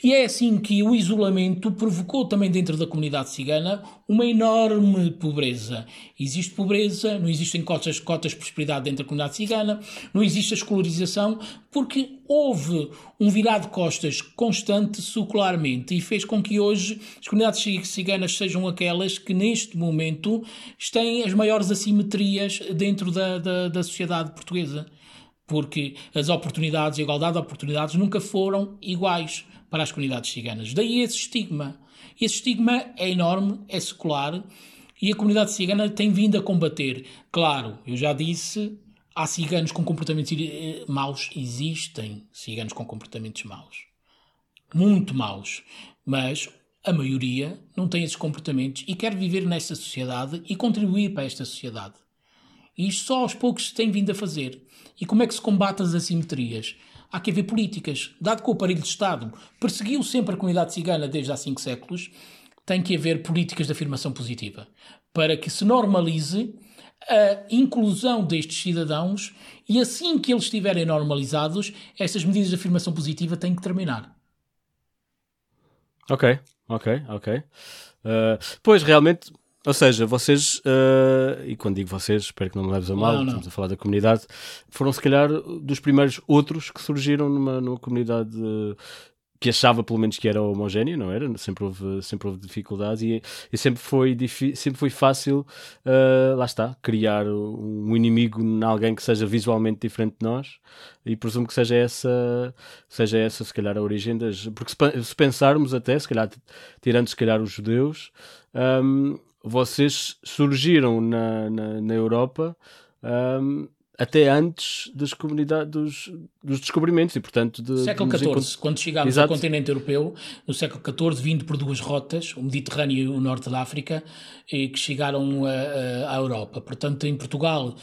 E é assim que o isolamento provocou também dentro da comunidade cigana uma enorme pobreza. Existe pobreza, não existem cotas, cotas de prosperidade dentro da comunidade cigana, não existe a escolarização, porque houve um virar de costas constante secularmente e fez com que hoje as comunidades ciganas sejam aquelas que neste momento têm as maiores assimetrias dentro da, da, da sociedade portuguesa porque as oportunidades, a igualdade de oportunidades nunca foram iguais para as comunidades ciganas. Daí esse estigma. Esse estigma é enorme, é secular e a comunidade cigana tem vindo a combater. Claro, eu já disse, há ciganos com comportamentos eh, maus, existem ciganos com comportamentos maus. Muito maus. Mas a maioria não tem esses comportamentos e quer viver nesta sociedade e contribuir para esta sociedade. E isto só aos poucos se tem vindo a fazer. E como é que se combate as assimetrias? Há que haver políticas. Dado que o aparelho de Estado perseguiu sempre a comunidade cigana desde há cinco séculos, tem que haver políticas de afirmação positiva para que se normalize a inclusão destes cidadãos e assim que eles estiverem normalizados, estas medidas de afirmação positiva têm que terminar. Ok, ok, ok. Uh, pois realmente ou seja, vocês, uh, e quando digo vocês, espero que não me leves a mal, não, não. estamos a falar da comunidade, foram se calhar dos primeiros outros que surgiram numa, numa comunidade uh, que achava pelo menos que era homogéneo, não era? Sempre houve, sempre houve dificuldades e, e sempre, foi sempre foi fácil, uh, lá está, criar um inimigo em alguém que seja visualmente diferente de nós e presumo que seja essa, seja essa se calhar a origem das... Porque se, se pensarmos até, se calhar, tirando se calhar os judeus, um, vocês surgiram na, na, na Europa um, até antes das comunidades dos, dos descobrimentos e portanto de, século XIV quando chegámos Exato. ao continente europeu no século XIV vindo por duas rotas o Mediterrâneo e o Norte da África que chegaram à Europa portanto em Portugal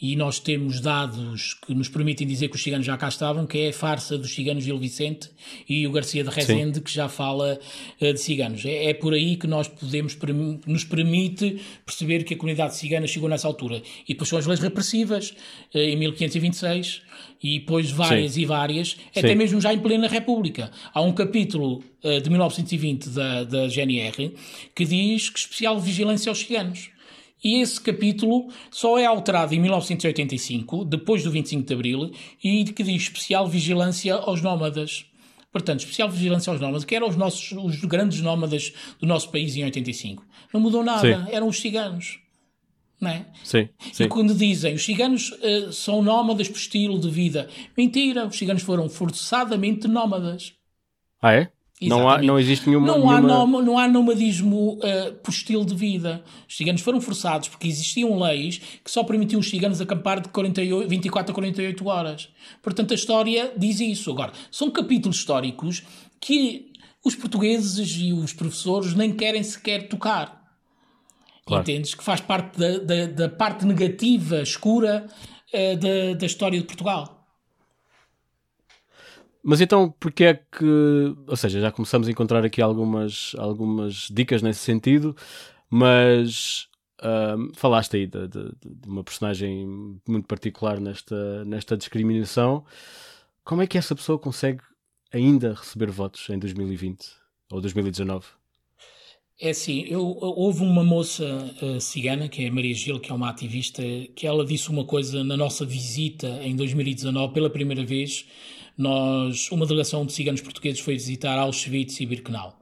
e nós temos dados que nos permitem dizer que os ciganos já cá estavam, que é a farsa dos ciganos Gil Vicente e o Garcia de Rezende, Sim. que já fala uh, de ciganos. É, é, por aí que nós podemos, nos permite perceber que a comunidade cigana chegou nessa altura. E depois são as leis repressivas, uh, em 1526, e depois várias Sim. e várias, Sim. até mesmo já em plena República. Há um capítulo uh, de 1920 da, da GNR que diz que especial vigilância aos ciganos. E esse capítulo só é alterado em 1985, depois do 25 de Abril, e que diz especial vigilância aos nómadas. Portanto, especial vigilância aos nómadas, que eram os, nossos, os grandes nómadas do nosso país em 85. Não mudou nada, sim. eram os ciganos. Não é? Sim, sim. E quando dizem os ciganos uh, são nómadas por estilo de vida, mentira, os ciganos foram forçadamente nómadas. Ah, é? Não, há, não existe nenhuma. Não, nenhuma... Há, nom, não há nomadismo uh, por estilo de vida. Os ciganos foram forçados porque existiam leis que só permitiam os ciganos acampar de 48, 24 a 48 horas. Portanto, a história diz isso. Agora, são capítulos históricos que os portugueses e os professores nem querem sequer tocar. Claro. Entendes? Que faz parte da, da, da parte negativa, escura uh, da, da história de Portugal. Mas então, porque é que. Ou seja, já começamos a encontrar aqui algumas, algumas dicas nesse sentido, mas uh, falaste aí de, de, de, uma personagem muito particular nesta, nesta discriminação. Como é que essa pessoa consegue ainda receber votos em 2020 ou 2019? É assim, eu, houve uma moça uh, cigana, que é Maria Gil, que é uma ativista, que ela disse uma coisa na nossa visita em 2019, pela primeira vez, nós, uma delegação de ciganos portugueses foi visitar Auschwitz e Birkenau.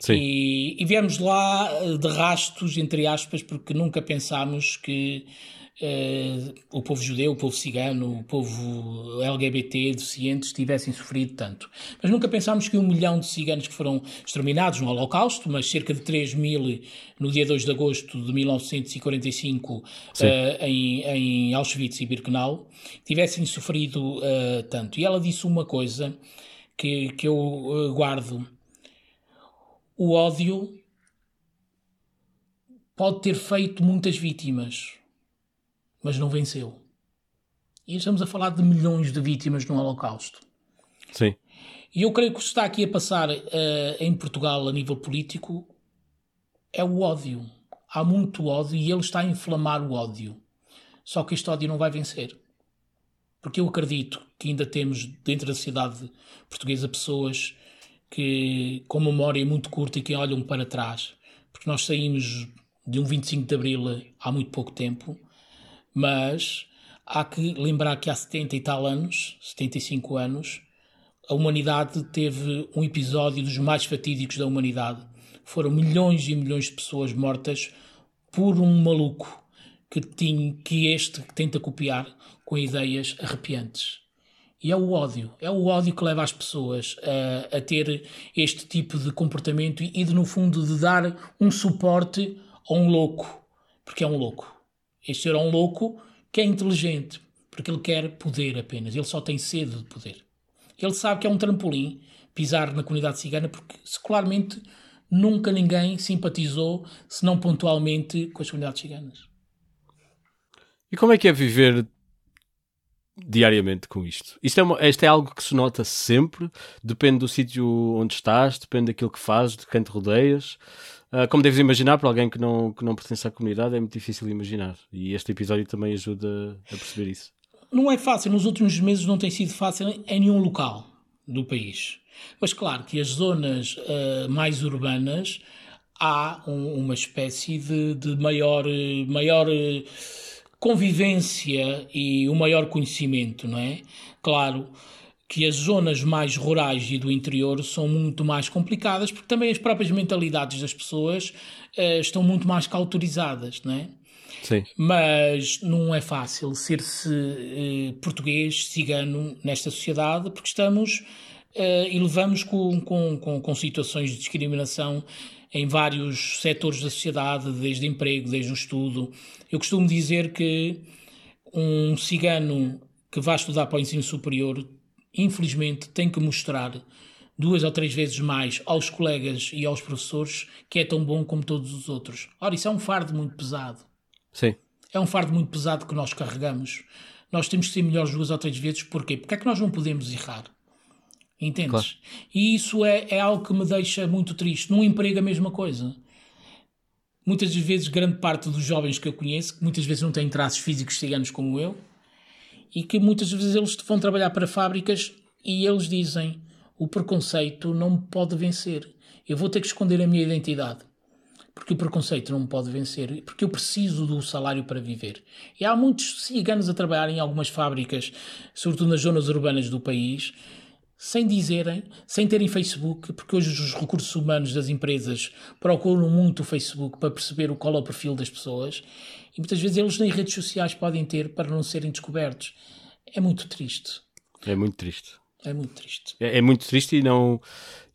Sim. E, e viemos lá eh, de rastos, entre aspas, porque nunca pensámos que uh, o povo judeu, o povo cigano, o povo LGBT, deficientes, tivessem sofrido tanto. Mas nunca pensámos que um milhão de ciganos que foram exterminados no Holocausto, mas cerca de 3 mil no dia 2 de agosto de 1945 uh, em, em Auschwitz e Birkenau, tivessem sofrido uh, tanto. E ela disse uma coisa que, que eu guardo. O ódio pode ter feito muitas vítimas, mas não venceu. E estamos a falar de milhões de vítimas no Holocausto. Sim. E eu creio que o que está aqui a passar uh, em Portugal a nível político é o ódio. Há muito ódio e ele está a inflamar o ódio. Só que este ódio não vai vencer. Porque eu acredito que ainda temos dentro da sociedade portuguesa pessoas que com memória muito curta e que olham para trás. Porque nós saímos de um 25 de Abril há muito pouco tempo, mas há que lembrar que há 70 e tal anos, 75 anos, a humanidade teve um episódio dos mais fatídicos da humanidade. Foram milhões e milhões de pessoas mortas por um maluco que, tinha, que este que tenta copiar com ideias arrepiantes. E é o ódio. É o ódio que leva as pessoas a, a ter este tipo de comportamento e, de, no fundo, de dar um suporte a um louco. Porque é um louco. Este é um louco que é inteligente. Porque ele quer poder apenas. Ele só tem sede de poder. Ele sabe que é um trampolim pisar na comunidade cigana porque, secularmente, nunca ninguém simpatizou, se não pontualmente, com as comunidades ciganas. E como é que é viver diariamente com isto. Isto é, uma, isto é algo que se nota sempre, depende do sítio onde estás, depende daquilo que fazes, de quem te rodeias. Uh, como deves imaginar, para alguém que não, que não pertence à comunidade, é muito difícil imaginar. E este episódio também ajuda a perceber isso. Não é fácil, nos últimos meses não tem sido fácil em nenhum local do país. Mas claro que as zonas uh, mais urbanas há um, uma espécie de, de maior, maior convivência e o maior conhecimento, não é? Claro que as zonas mais rurais e do interior são muito mais complicadas, porque também as próprias mentalidades das pessoas uh, estão muito mais cauterizadas, não é? Sim. Mas não é fácil ser-se uh, português, cigano nesta sociedade, porque estamos uh, e levamos com, com, com, com situações de discriminação em vários setores da sociedade, desde emprego, desde o estudo. Eu costumo dizer que um cigano que vai estudar para o ensino superior, infelizmente, tem que mostrar duas ou três vezes mais aos colegas e aos professores que é tão bom como todos os outros. Ora, isso é um fardo muito pesado. Sim. É um fardo muito pesado que nós carregamos. Nós temos que ser melhores duas ou três vezes. Porquê? Porque é que nós não podemos errar? Entendes? Claro. E isso é, é algo que me deixa muito triste. Num emprego, a mesma coisa. Muitas vezes, grande parte dos jovens que eu conheço, que muitas vezes não têm traços físicos ciganos como eu, e que muitas vezes eles vão trabalhar para fábricas e eles dizem: o preconceito não me pode vencer. Eu vou ter que esconder a minha identidade. Porque o preconceito não me pode vencer, porque eu preciso do salário para viver. E há muitos ciganos a trabalhar em algumas fábricas, sobretudo nas zonas urbanas do país, sem dizerem, sem terem Facebook, porque hoje os recursos humanos das empresas procuram muito o Facebook para perceber qual é o perfil das pessoas e muitas vezes eles nem redes sociais podem ter para não serem descobertos. É muito triste. É muito triste. É muito triste. É, é muito triste e não.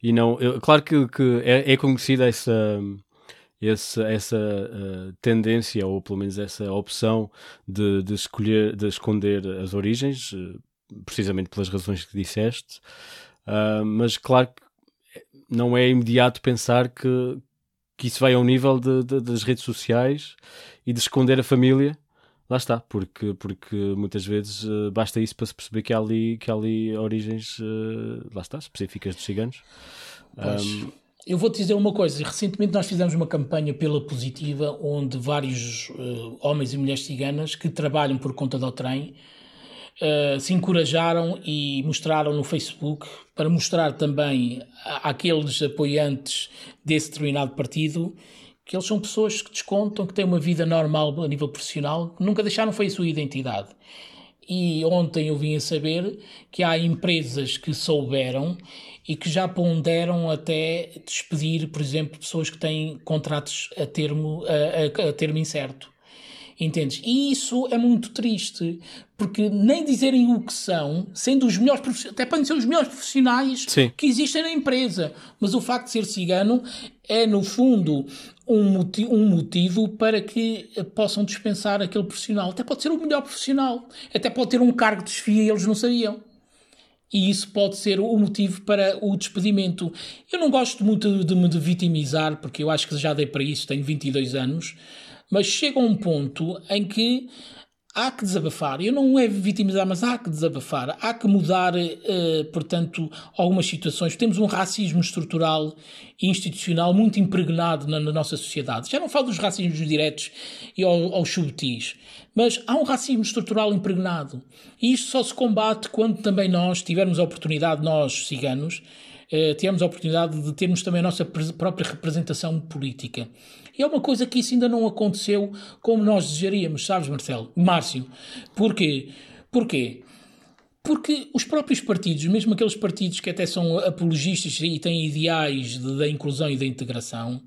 E não eu, claro que, que é, é conhecida essa. Essa, essa uh, tendência, ou pelo menos essa opção de, de escolher, de esconder as origens, uh, precisamente pelas razões que disseste, uh, mas claro que não é imediato pensar que, que isso vai ao nível de, de, das redes sociais e de esconder a família. Lá está, porque, porque muitas vezes uh, basta isso para se perceber que há ali, que há ali origens, uh, lá está, específicas dos ciganos. Um, eu vou-te dizer uma coisa. Recentemente nós fizemos uma campanha pela Positiva, onde vários uh, homens e mulheres ciganas que trabalham por conta do trem uh, se encorajaram e mostraram no Facebook para mostrar também àqueles apoiantes desse determinado partido que eles são pessoas que descontam, que têm uma vida normal a nível profissional, que nunca deixaram foi a sua identidade. E ontem eu vim a saber que há empresas que souberam e que já ponderam até despedir, por exemplo, pessoas que têm contratos a termo, a, a, a termo incerto. Entendes? E isso é muito triste, porque nem dizerem o que são, sendo os melhores até podem ser os melhores profissionais Sim. que existem na empresa, mas o facto de ser cigano é, no fundo, um motivo, um motivo para que possam dispensar aquele profissional. Até pode ser o melhor profissional, até pode ter um cargo de desfia e eles não sabiam. E isso pode ser o motivo para o despedimento. Eu não gosto muito de me vitimizar, porque eu acho que já dei para isso, tenho 22 anos mas chega um ponto em que há que desabafar. Eu não é vitimizar, mas há que desabafar. Há que mudar, uh, portanto, algumas situações. Temos um racismo estrutural e institucional muito impregnado na, na nossa sociedade. Já não falo dos racismos diretos e ao, aos subtis, mas há um racismo estrutural impregnado. E isto só se combate quando também nós tivermos a oportunidade, nós, ciganos, uh, tivermos a oportunidade de termos também a nossa própria representação política. E é uma coisa que isso ainda não aconteceu como nós desejaríamos, sabes, Marcelo? Márcio. Porquê? Porquê? Porque os próprios partidos, mesmo aqueles partidos que até são apologistas e têm ideais de, da inclusão e da integração,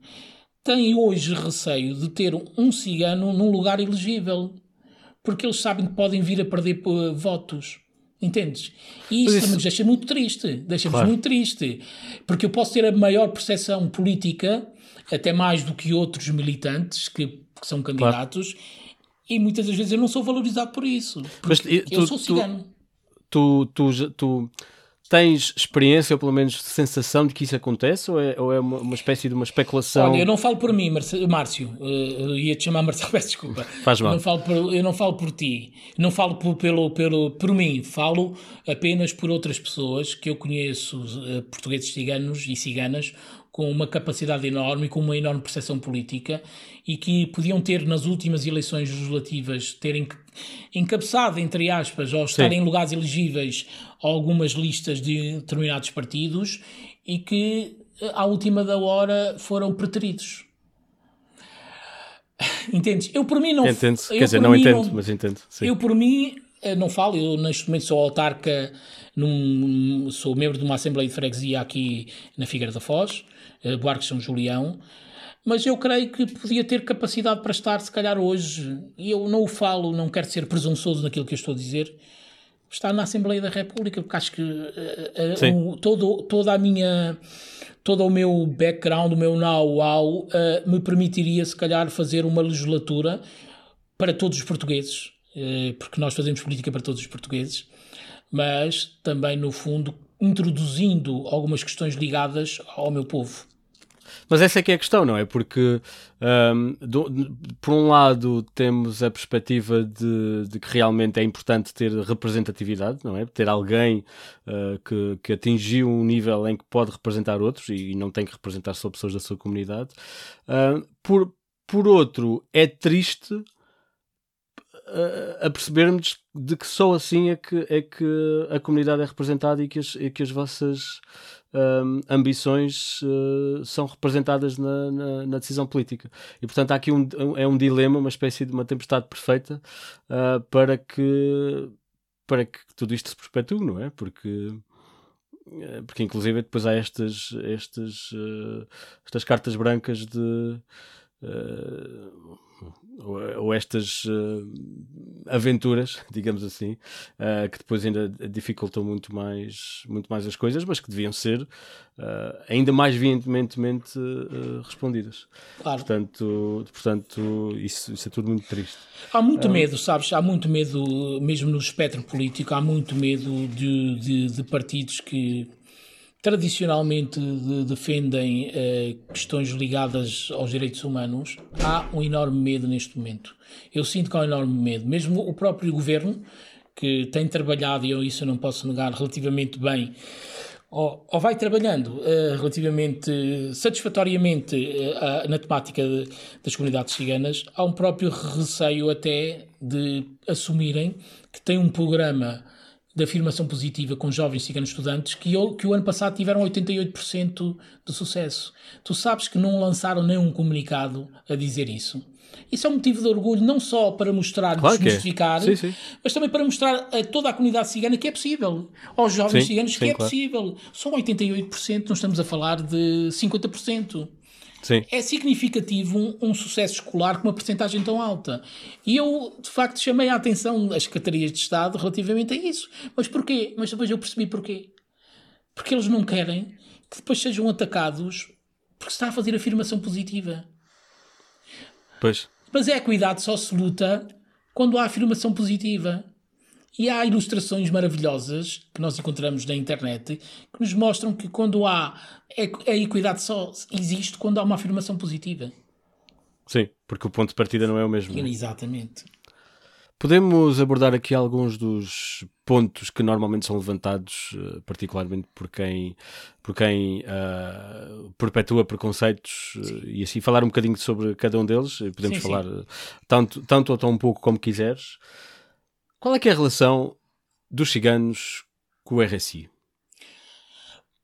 têm hoje receio de ter um cigano num lugar elegível. Porque eles sabem que podem vir a perder uh, votos. Entendes? E isso, isso... nos deixa muito triste. Deixa-nos claro. muito triste. Porque eu posso ter a maior percepção política até mais do que outros militantes que, que são candidatos, claro. e muitas das vezes eu não sou valorizado por isso. Mas, eu tu, sou cigano. Tu, tu, tu, tu, tens experiência, ou pelo menos sensação de que isso acontece, ou é, ou é uma, uma espécie de uma especulação? Olha, eu não falo por mim, Márcio, eu ia-te chamar Marcelo, *laughs* peço desculpa. Faz mal. Eu não falo por, eu não falo por ti, não falo por, pelo, pelo, por mim, falo apenas por outras pessoas que eu conheço, uh, portugueses ciganos e ciganas, com uma capacidade enorme, com uma enorme percepção política e que podiam ter nas últimas eleições legislativas terem encabeçado, entre aspas, ou estar em lugares elegíveis algumas listas de determinados partidos e que à última da hora foram preteridos. *laughs* Entendes? Eu por mim não. Entendo, quer dizer, não entendo, não, mas entendo. Sim. Eu por mim eh, não falo, eu neste momento sou autarca, num, sou membro de uma Assembleia de Freguesia aqui na Figueira da Foz, Buarque São Julião, mas eu creio que podia ter capacidade para estar, se calhar, hoje, e eu não o falo, não quero ser presunçoso naquilo que eu estou a dizer, estar na Assembleia da República, porque acho que uh, um, todo, toda a minha todo o meu background, o meu know-how uh, me permitiria, se calhar, fazer uma legislatura para todos os portugueses, uh, porque nós fazemos política para todos os portugueses, mas também, no fundo, introduzindo algumas questões ligadas ao meu povo. Mas essa é que é a questão, não é? Porque, um, do, por um lado, temos a perspectiva de, de, que realmente é importante ter representatividade, não é? Ter alguém uh, que, que atingiu um nível em que pode representar outros e, e não tem que representar só pessoas da sua comunidade. Uh, por, por outro, é triste uh, a percebermos de que só assim é que, é que a comunidade é representada e que as, e que as vossas um, ambições uh, são representadas na, na, na, decisão política. E portanto há aqui um, é um dilema, uma espécie de uma tempestade perfeita uh, para, que, para que tudo isto se perpetue, não é? Porque eh, porque inclusive depois há estas, estas, uh, estas cartas brancas de uh, ou, ou estas uh, aventuras, *laughs* digamos assim, uh, que depois ainda dificultam muito mais, muito mais as coisas, mas que deviam ser ainda mais veementemente respondidas. Claro. Portanto, portanto isso, isso é tudo muito triste. Há muito medo, sabes? Há muito medo, mesmo no espectro político, há muito medo de, de, de partidos que tradicionalmente de, defendem eh, questões ligadas aos direitos humanos, há um enorme medo neste momento. Eu sinto que há um enorme medo. Mesmo o próprio governo, que tem trabalhado, e eu isso eu não posso negar, relativamente bem, ou, ou vai trabalhando eh, relativamente satisfatoriamente eh, na temática de, das comunidades ciganas, há um próprio receio até de assumirem que tem um programa de afirmação positiva com jovens ciganos estudantes que, que o ano passado tiveram 88% de sucesso. Tu sabes que não lançaram nenhum comunicado a dizer isso. Isso é um motivo de orgulho, não só para mostrar, claro desmistificar, é. sim, sim. mas também para mostrar a toda a comunidade cigana que é possível. Aos jovens sim, ciganos que é claro. possível. São 88%, não estamos a falar de 50%. Sim. É significativo um, um, sucesso escolar com uma porcentagem tão alta. E eu, de facto, chamei a atenção das secretarias de Estado relativamente a isso. Mas porquê? Mas depois eu percebi porquê. Porque eles não querem que depois sejam atacados porque se está a fazer afirmação positiva. Pois. Mas é a cuidado só se luta quando há afirmação positiva. E há ilustrações maravilhosas que nós encontramos na internet que nos mostram que quando há. A equidade só existe quando há uma afirmação positiva. Sim, porque o ponto de partida não é o mesmo. É? Exatamente. Podemos abordar aqui alguns dos pontos que normalmente são levantados, eh, particularmente por quem, por quem uh, perpetua preconceitos uh, e assim falar um bocadinho sobre cada um deles. Podemos sim, falar sim. Tanto, tanto ou tão pouco como quiseres. Qual é que é a relação dos ciganos com o RSI?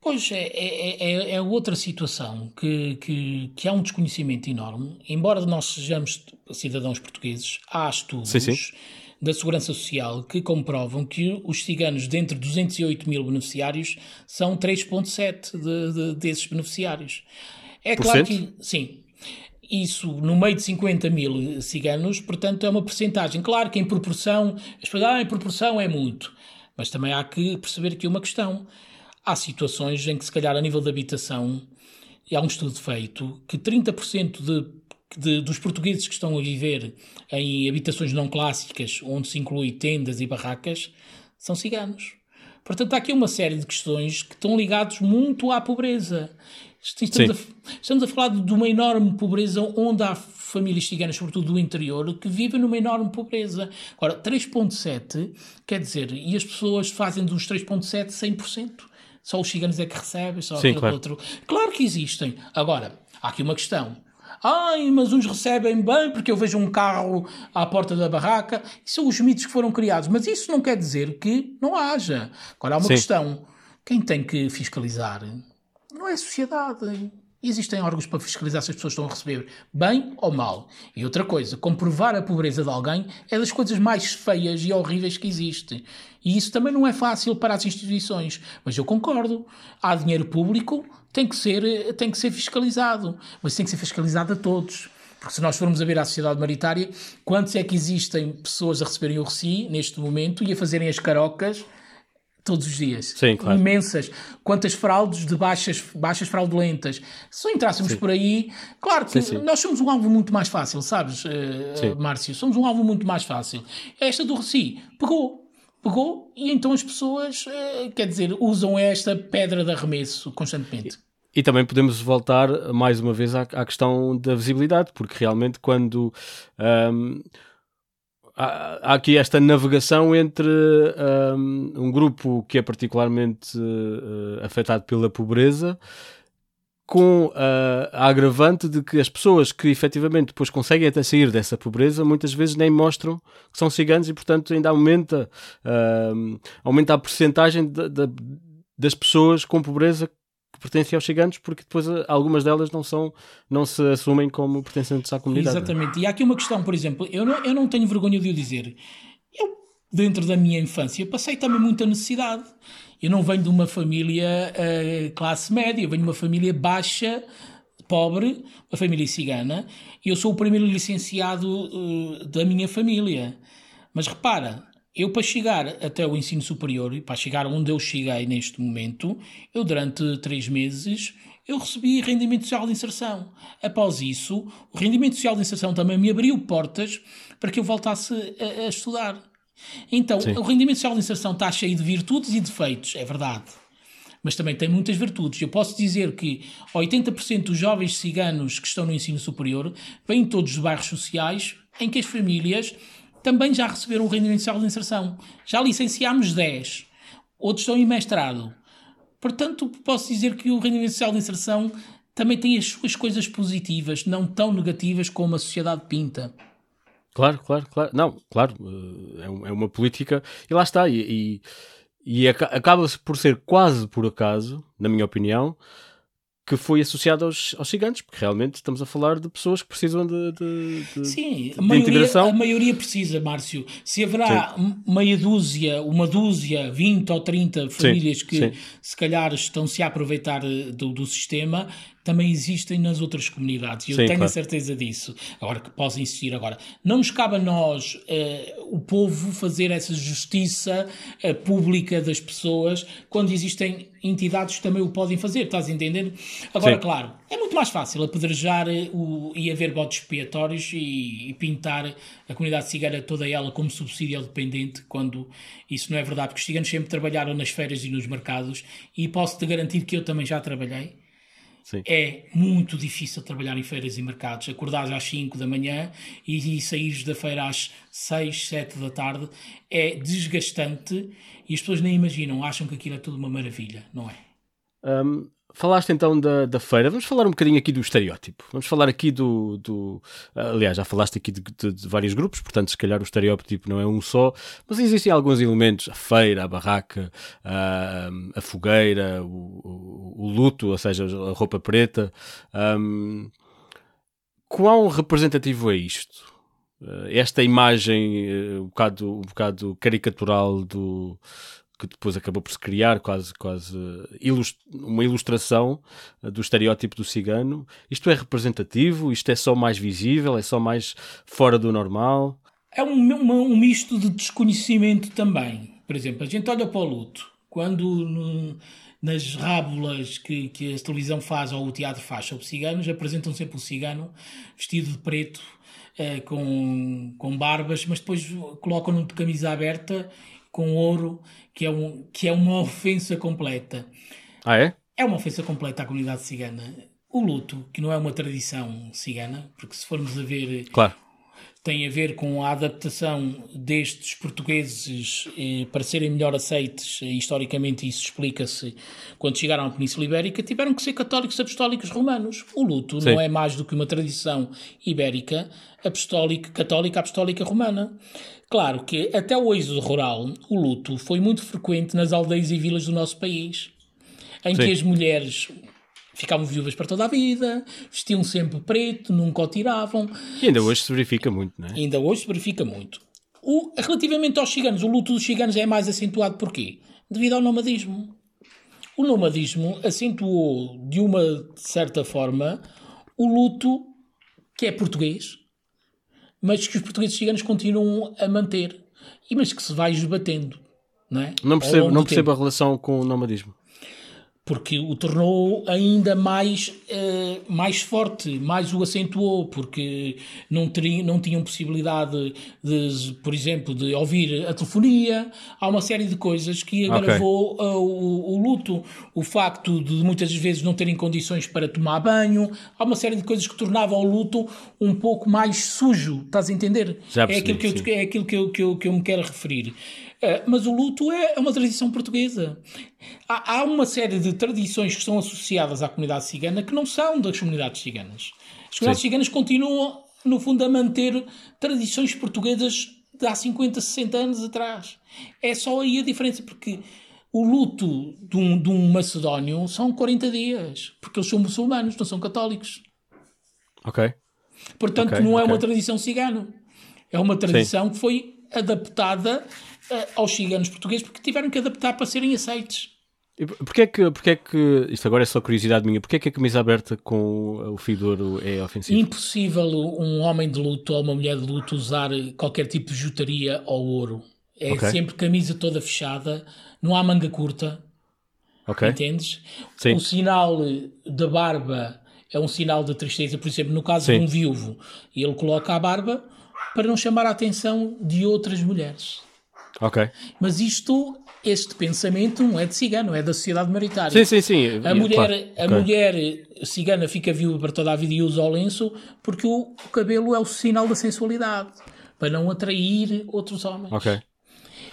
Pois é, é, é, é, outra situação que, que, que há um desconhecimento enorme. Embora nós sejamos cidadãos portugueses, há estudos sim, sim. da Segurança Social que comprovam que os ciganos, dentre 208 mil beneficiários, são 3,7 de, de, desses beneficiários. É Por claro cento? que. Sim, isso no meio de 50 mil ciganos, portanto é uma percentagem. Claro que em proporção, as pessoas ah, em proporção é muito, mas também há que perceber aqui uma questão. Há situações em que, se calhar, a nível de habitação, há um estudo feito que 30% de, de, dos portugueses que estão a viver em habitações não clássicas, onde se inclui tendas e barracas, são ciganos. Portanto, há aqui uma série de questões que estão ligadas muito à pobreza. Estamos a, estamos a, falar de uma enorme pobreza onde há famílias ciganas, sobretudo do interior, que vivem numa enorme pobreza. Agora, 3,7 quer dizer, e as pessoas fazem dos 3,7 100%. Só os ciganos é que recebem, só Sim, claro. outro. Claro que existem. Agora, há aqui uma questão. Ai, mas uns recebem bem porque eu vejo um carro à porta da barraca. Isso são os mitos que foram criados. Mas isso não quer dizer que não haja. Agora, há uma Sim. questão. Quem tem que fiscalizar não é sociedade. Existem órgãos para fiscalizar se as pessoas estão a receber bem ou mal. E outra coisa, comprovar a pobreza de alguém é das coisas mais feias e horríveis que existe. E isso também não é fácil para as instituições. Mas eu concordo. Há dinheiro público, tem que ser, tem que ser fiscalizado. Mas tem que ser fiscalizado a todos. Porque se nós formos a ver a sociedade maritária, quantos é que existem pessoas a receberem o RECI neste momento e a fazerem as carocas todos os dias. Sim, claro. Imensas. Quantas fraudes de baixas, baixas fraudulentas. Se entrássemos sim. por aí, claro que sim, sim. nós somos um alvo muito mais fácil, sabes, uh, Márcio? Somos um alvo muito mais fácil. Esta do Reci pegou. Pegou e então as pessoas, uh, quer dizer, usam esta pedra de arremesso constantemente. E também podemos voltar mais uma vez à, à questão da visibilidade, porque realmente quando um, há, aqui esta navegação entre um, um, grupo que é particularmente uh, afetado pela pobreza com uh, a agravante de que as pessoas que efetivamente depois conseguem até sair dessa pobreza muitas vezes nem mostram que são ciganos e portanto ainda aumenta, uh, aumenta a porcentagem das pessoas com pobreza que pertencem aos ciganos, porque depois eh, algumas delas não são, não se assumem como pertencentes à comunidade. Exatamente. E há aqui uma questão, por exemplo, eu não, eu não tenho vergonha de o dizer. Eu, dentro da minha infância, passei também muita necessidade. Eu não venho de uma família uh, classe média, eu venho de uma família baixa, pobre, uma família cigana, e eu sou o primeiro licenciado uh, da minha família. Mas repara, eu, para chegar até o ensino superior, para chegar onde eu cheguei neste momento, eu durante três meses eu recebi rendimento social de inserção. Após isso, o rendimento social de inserção também me abriu portas para que eu voltasse a, a estudar. Então, Sim. o rendimento social de inserção está cheio de virtudes e defeitos, é verdade. Mas também tem muitas virtudes. Eu posso dizer que 80% dos jovens ciganos que estão no ensino superior vêm todos de bairros sociais em que as famílias também já receberam o rendimento social de inserção. Já licenciámos 10, outros estão em mestrado. Portanto, posso dizer que o rendimento social de inserção também tem as suas coisas positivas, não tão negativas como a sociedade pinta. Claro, claro, claro. Não, claro, eh, é, é uma política e lá está. E, e, e acaba-se por ser quase por acaso, na minha opinião, que foi associado aos, aos gigantes, porque realmente estamos a falar de pessoas que precisam de, de, de, Sim, de a maioria, integração. A maioria precisa, Márcio. Se haverá sim. meia dúzia, uma dúzia, 20 ou 30 famílias sim, que sim. se calhar estão-se a aproveitar eh, do, do sistema, também existem nas outras comunidades. Eu Sim, tenho claro. a certeza disso. Agora que posso insistir agora. Não nos cabe a nós, uh, o povo, fazer essa justiça uh, pública das pessoas quando existem entidades que também o podem fazer, estás a entender? Agora, Sim. claro, é muito mais fácil apedrejar eh, o, e haver botes expiatórios e, e, pintar a comunidade cigana toda ela como subsídio dependente, quando isso não é verdade, porque os ciganos sempre trabalharam nas feiras e nos mercados e posso-te garantir que eu também já trabalhei Sim. É muito difícil trabalhar em feiras e mercados. Acordares às 5 da manhã e, e saíres da feira às 6, 7 da tarde é desgastante e as pessoas nem imaginam, acham que aquilo é tudo uma maravilha, não é? Um, Falaste então da, da feira, vamos falar um bocadinho aqui do estereótipo. Vamos falar aqui do. do aliás, já falaste aqui de, de, de, vários grupos, portanto, se calhar o estereótipo não é um só, mas existem alguns elementos: a feira, a barraca, a, a fogueira, o, o, o, luto, ou seja, a roupa preta. Um, quão representativo é isto? Eh, esta imagem eh, um bocado, um bocado caricatural do que depois acabou por se criar quase, quase ilust uma ilustração eh, do estereótipo do cigano. Isto é representativo? Isto é só mais visível? É só mais fora do normal? É um, um misto de desconhecimento também. Por exemplo, a gente olha para o luto. Quando no, nas rábulas que, que a televisão faz ou o teatro faz sobre ciganos, apresentam sempre o cigano vestido de preto, eh, com, com barbas, mas depois colocam-no de camisa aberta com ouro, que é, um, que é uma ofensa completa. Ah, é? É uma ofensa completa à comunidade cigana. O luto, que não é uma tradição cigana, porque se formos a ver. Claro. Tem a ver com a adaptação destes portugueses eh, para serem melhor aceites, e historicamente isso explica-se, quando chegaram à Península Ibérica, tiveram que ser católicos apostólicos romanos. O luto Sim. não é mais do que uma tradição ibérica, apostólica, católica apostólica romana. Claro que até o êxodo rural, o luto foi muito frequente nas aldeias e vilas do nosso país, em Sim. que as mulheres Ficavam viúvas para toda a vida, vestiam sempre preto, nunca o tiravam. E ainda hoje se verifica muito, não é? Ainda hoje se verifica muito. O, relativamente aos ciganos, o luto dos ciganos é mais acentuado porquê? Devido ao nomadismo. O nomadismo acentuou, de uma certa forma, o luto que é português, mas que os portugueses ciganos continuam a manter, e mas que se vai esbatendo. Não, é? não percebo, não percebo a relação com o nomadismo porque o tornou ainda mais, uh, mais forte, mais o acentuou, porque não, teriam, não tinham possibilidade, de, por exemplo, de ouvir a telefonia. Há uma série de coisas que agravou okay. uh, o, o, luto, o facto de muitas vezes não terem condições para tomar banho. Há uma série de coisas que tornavam o luto um pouco mais sujo, estás a entender? Percebi, é aquilo, que eu, é aquilo que eu, que, eu, que eu me quero referir. Uh, mas o luto é, é uma tradição portuguesa. Há, há, uma série de tradições que são associadas à comunidade cigana que não são das comunidades ciganas. As comunidades Sim. ciganas continuam, no fundo, a manter tradições portuguesas de há 50, 60 anos atrás. É só aí a diferença, porque o luto de um, de um macedónio são 40 dias, porque eles são muçulmanos, não são católicos. Ok. Portanto, okay, não é okay. uma tradição cigana. É uma tradição Sim. que foi adaptada aos ciganos portugueses porque tiveram que adaptar para serem aceites. Porquê é que, porquê é que, isto agora é só curiosidade minha, porquê é que a camisa aberta com o fio é ofensivo? Impossível um homem de luto ou uma mulher de luto usar qualquer tipo de jutaria ou ouro. É okay. sempre camisa toda fechada, não há manga curta. Okay. Entendes? Sim. O sinal da barba é um sinal de tristeza, por exemplo, no caso Sim. de um viúvo, ele coloca a barba para não chamar a atenção de outras mulheres. Ok. Mas isto, este pensamento não é de cigano, é da sociedade maritária. Sim, sim, sim. A, mulher, claro. a okay. mulher cigana fica viúva para toda a vida e usa o lenço porque o, o cabelo é o sinal da sensualidade, para não atrair outros homens. Ok.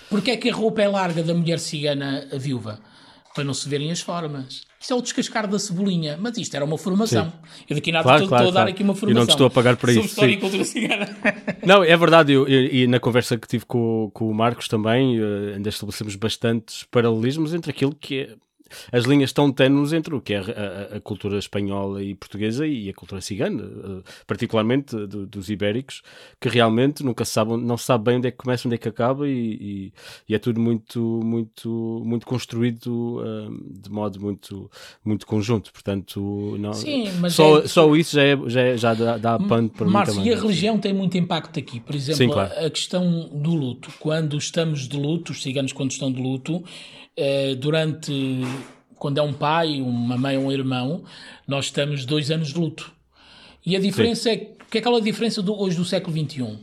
Porquê é que a roupa é larga da mulher cigana viúva? Para não se verem as formas. Isto é o descascar da cebolinha, mas isto era uma formação. Sim. Eu daqui nada claro, estou, claro, estou a dar aqui uma formação. E não te estou a pagar para isso. história sim. e cultura cigana. *laughs* Não, é verdade, eu, eu, e na conversa que tive com, com o Marcos também, uh, ainda estabelecemos bastantes paralelismos entre aquilo que é as linhas estão ténues entre o que é a, a, cultura espanhola e portuguesa e a cultura cigana, eh, particularmente do, dos ibéricos, que realmente nunca se sabe, não se sabe bem onde é que começa, onde é que acaba e, e, e é tudo muito, muito, muito construído um, de modo muito, muito conjunto. Portanto, não, Sim, só, é... só isso já, é, já, é, já dá, dá pano para Márcio, e a religião tem muito impacto aqui. Por exemplo, Sim, claro. a, a questão do luto. Quando estamos de luto, os ciganos quando estão de luto, eh, durante quando é um pai, uma mãe ou um irmão, nós estamos dois anos de luto. E a diferença Sim. é que é aquela diferença do, hoje do século XXI.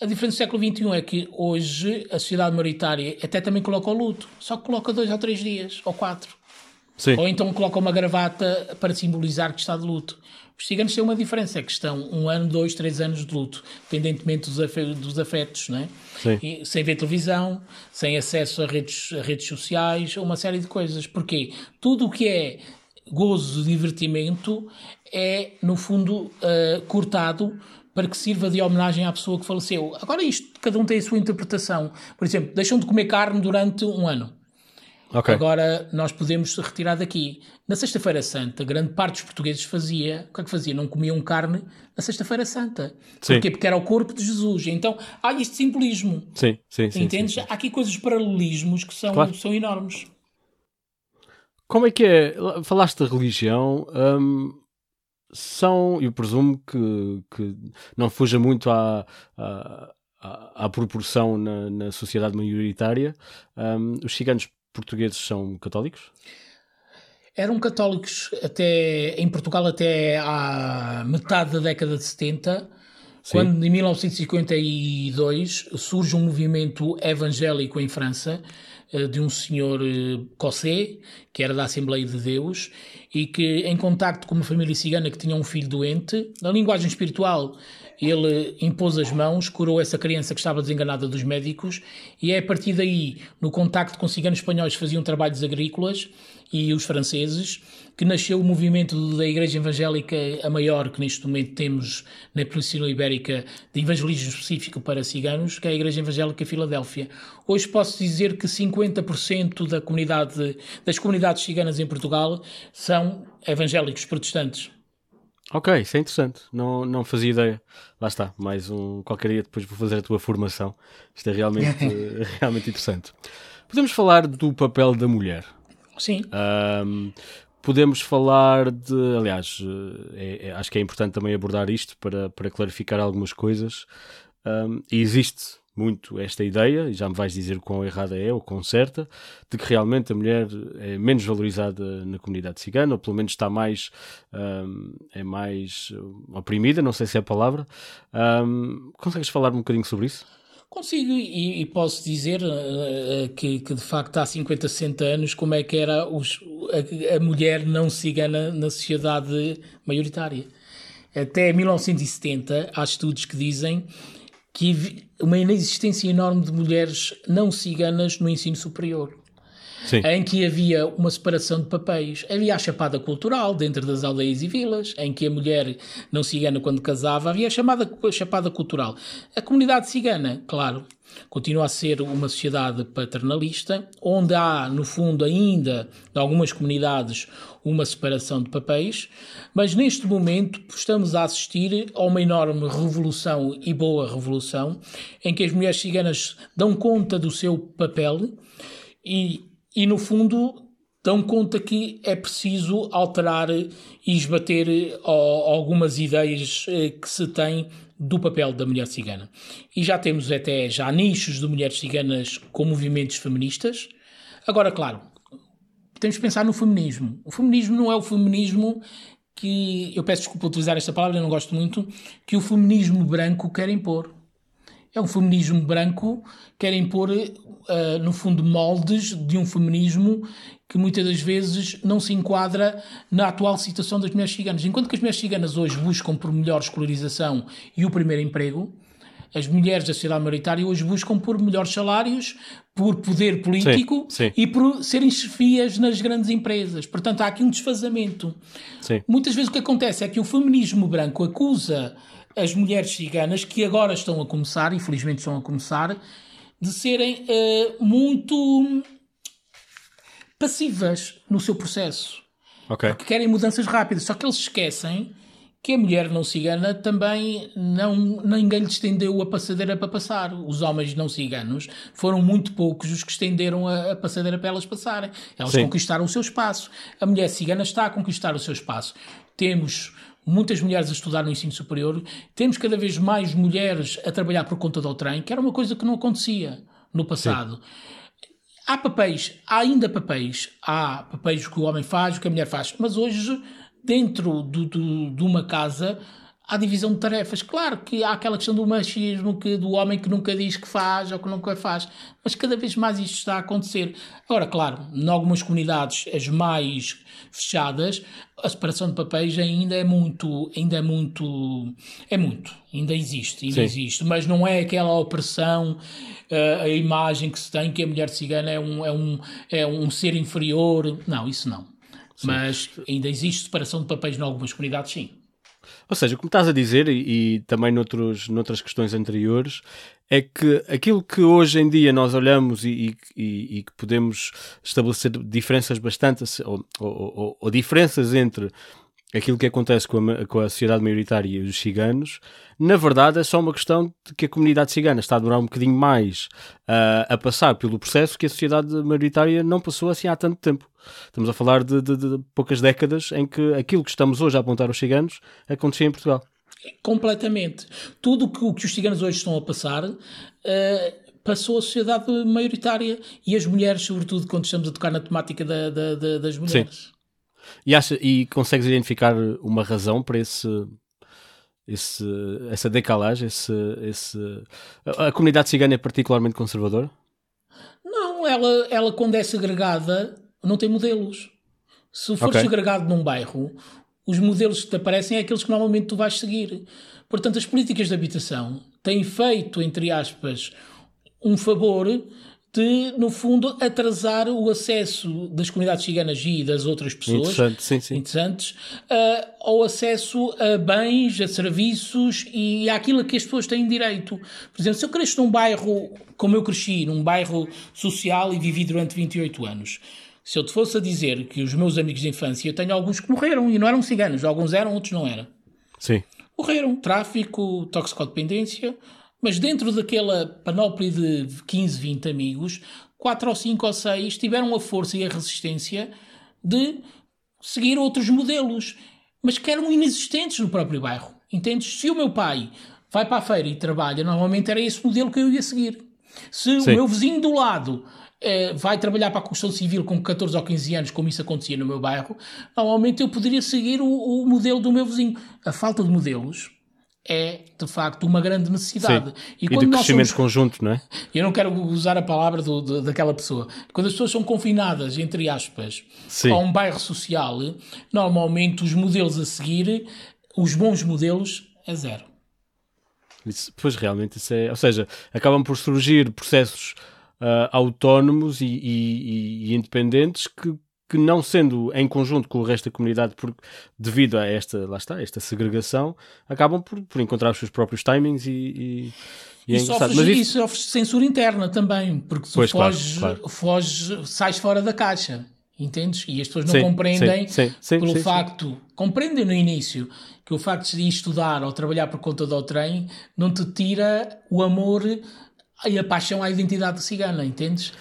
A diferença do século XXI é que hoje a sociedade maritária até também coloca o luto, só que coloca dois ou três dias, ou quatro. Sim. Ou então coloca uma gravata para simbolizar que está de luto. Os ciganos têm uma diferença, é que estão um ano, dois, três anos de luto, independentemente dos, afetos, dos afetos, não é? E, sem ver televisão, sem acesso a redes, a redes sociais, uma série de coisas. Porquê? Tudo o que é gozo, divertimento, é, no fundo, uh, cortado para que sirva de homenagem à pessoa que faleceu. Agora, isto, cada um tem a sua interpretação. Por exemplo, deixam de comer carne durante um ano. Okay. Agora nós podemos retirar daqui. Na Sexta-feira Santa, grande parte dos portugueses fazia, o que é que fazia? Não comiam carne na Sexta-feira Santa. Sim. Porquê? Porque era o corpo de Jesus. Então há este simbolismo. Sim, sim, sim. Entendes? Sim, sim. Há aqui coisas paralelismos que são, claro. são enormes. Como é que é? Falaste da religião. Hum, são, eu presumo que, que não fuja muito à, à, à proporção na, na sociedade maioritária. Um, os ciganos portugueses são católicos? Eram católicos até em Portugal até à metade da década de 70, Sim. quando em 1952 surge um movimento evangélico em França eh, de um senhor eh, Cossé, que era da Assembleia de Deus, e que em contacto com uma família cigana que tinha um filho doente, na linguagem espiritual ele impôs as mãos, curou essa criança que estava desenganada dos médicos, e é a partir daí, no contacto com ciganos espanhóis que faziam trabalhos agrícolas e os franceses, que nasceu o movimento da Igreja Evangélica, a maior que neste momento temos na Península Ibérica, de evangelismo específico para ciganos, que é a Igreja Evangélica Filadélfia. Hoje posso dizer que 50% da comunidade, das comunidades ciganas em Portugal são evangélicos protestantes. Ok, isso é interessante. Não, não fazia ideia. Lá está, mais um. Qualquer dia depois vou fazer a tua formação. Isto é realmente, *laughs* realmente interessante. Podemos falar do papel da mulher. Sim. Um, podemos falar de. Aliás, é, é, acho que é importante também abordar isto para, para clarificar algumas coisas. Um, existe muito esta ideia, e já me vais dizer quão errada é ou quão certa, de que realmente a mulher é menos valorizada na comunidade cigana, ou pelo menos está mais, um, é mais oprimida, não sei se é a palavra. Um, consegues falar um bocadinho sobre isso? Consigo, e, e posso dizer uh, que, que, de facto há 50, 60 anos como é que era os, a, a mulher não cigana na sociedade maioritária. Até 1970 há estudos que dizem que uma inexistência enorme de mulheres não ciganas no ensino superior. Sim. Em que havia uma separação de papéis. Havia a chapada cultural dentro das aldeias e vilas, em que a mulher não cigana, quando casava, havia a chamada chapada cultural. A comunidade cigana, claro, continua a ser uma sociedade paternalista, onde há, no fundo, ainda, em algumas comunidades, uma separação de papéis, mas neste momento estamos a assistir a uma enorme revolução e boa revolução, em que as mulheres ciganas dão conta do seu papel e, e no fundo, dão conta que é preciso alterar e esbater algumas ideias eh, que se têm do papel da mulher cigana. E já temos até já nichos de mulheres ciganas com movimentos feministas. Agora, claro, temos que pensar no feminismo. O feminismo não é o feminismo que, eu peço desculpa utilizar esta palavra, eu não gosto muito, que o feminismo branco quer impor. É um feminismo branco que quer impor, uh, no fundo, moldes de um feminismo que muitas das vezes não se enquadra na atual situação das mulheres ciganas. Enquanto que as mulheres ciganas hoje buscam por melhor escolarização e o primeiro emprego, as mulheres da sociedade maioritária hoje buscam por melhores salários, por poder político sim, sim. e por serem chefias nas grandes empresas. Portanto, há aqui um desfazamento. Sim. Muitas vezes o que acontece é que o feminismo branco acusa as mulheres ciganas, que agora estão a começar, infelizmente estão a começar, de serem uh, muito passivas no seu processo. Okay. Porque querem mudanças rápidas. Só que eles esquecem que a mulher não cigana também não ninguém lhe estendeu a passadeira para passar. Os homens não ciganos foram muito poucos os que estenderam a, a passadeira para elas passarem. Elas Sim. conquistaram o seu espaço. A mulher cigana está a conquistar o seu espaço. Temos muitas mulheres a estudar no ensino superior, temos cada vez mais mulheres a trabalhar por conta do trem, que era uma coisa que não acontecia no passado. Sim. Há papéis, há ainda papéis, há papéis que o homem faz, que a mulher faz, mas hoje, dentro do, do, de uma casa, há divisão de tarefas. Claro que há aquela questão do machismo, que, do homem que nunca diz que faz ou que nunca faz, mas cada vez mais isto está a acontecer. Agora, claro, em algumas comunidades, as mais fechadas, a separação de papéis ainda é muito, ainda é muito, é muito, ainda existe, ainda Sim. existe, mas não é aquela opressão uh, a imagem que se tem que a mulher cigana é um, é um, é um ser inferior. Não, isso não. Sim. Mas ainda existe separação de papéis em algumas comunidades, sim. Ou seja, como estás a dizer, e, e, também noutros, noutras questões anteriores, é que aquilo que hoje em dia nós olhamos e, e, e que podemos estabelecer diferenças bastante, ou, ou, ou, ou diferenças entre aquilo que acontece com a, com a, sociedade maioritária e os ciganos, na verdade é só uma questão de que a comunidade cigana está a demorar um bocadinho mais uh, a passar pelo processo que a sociedade maioritária não passou assim há tanto tempo. Estamos a falar de, de, de poucas décadas em que aquilo que estamos hoje a apontar aos ciganos acontecia em Portugal. Completamente. Tudo o que, que, os ciganos hoje estão a passar uh, passou a sociedade maioritária e as mulheres, sobretudo quando estamos a tocar na temática da, da, da, das mulheres. Sim. E, acha, e consegues identificar uma razão para esse, esse, essa decalagem? Esse, esse... A comunidade cigana é particularmente conservadora? Não, ela, ela quando é segregada não tem modelos. Se for okay. segregado num bairro, os modelos que te aparecem é aqueles que normalmente tu vais seguir. Portanto, as políticas de habitação têm feito, entre aspas, um favor de, no fundo, atrasar o acesso das comunidades ciganas e das outras pessoas Interessante, sim, sim. interessantes uh, ao acesso a bens, a serviços e àquilo a que as pessoas têm direito. Por exemplo, se eu cresço num bairro como eu cresci, num bairro social e vivi durante 28 anos, Se eu te fosse a dizer que os meus amigos de infância, eu tenho alguns que morreram e não eram ciganos, alguns eram, outros não eram. Sim. Morreram, tráfico, toxicodependência, mas dentro daquela panóplia de 15, 20 amigos, 4 ou 5 ou 6 tiveram a força e a resistência de seguir outros modelos, mas que eram inexistentes no próprio bairro. Entendes? Se o meu pai vai para a feira e trabalha, normalmente era esse modelo que eu ia seguir. Se Sim. o meu vizinho do lado eh, vai trabalhar para a construção civil com 14 ou 15 anos, como isso acontecia no meu bairro, normalmente eu poderia seguir o, o modelo do meu vizinho. A falta de modelos é, de facto, uma grande necessidade. Sim. E, e de crescimento somos... conjunto, não é? Eu não quero usar a palavra do, do, daquela pessoa. Quando as pessoas são confinadas, entre aspas, Sim. a um bairro social, normalmente os modelos a seguir, os bons modelos, é zero. Isso, pois realmente isso é. Ou seja, acabam por surgir processos uh, autónomos e, e, e independentes que que não sendo em conjunto com o resto da comunidade, por, devido a esta, lá está, esta segregação, acabam por, por encontrar os seus próprios timings e, e, e, é e sofres, Mas isso... sofres censura interna também, porque tu pois, foges, claro, claro. foges, sais fora da caixa, entendes? E as pessoas não sim, compreendem sim, sim, pelo facto, compreendem no início que o facto de estudar ou trabalhar por conta do trem não te tira o amor e a paixão à identidade cigana, entendes?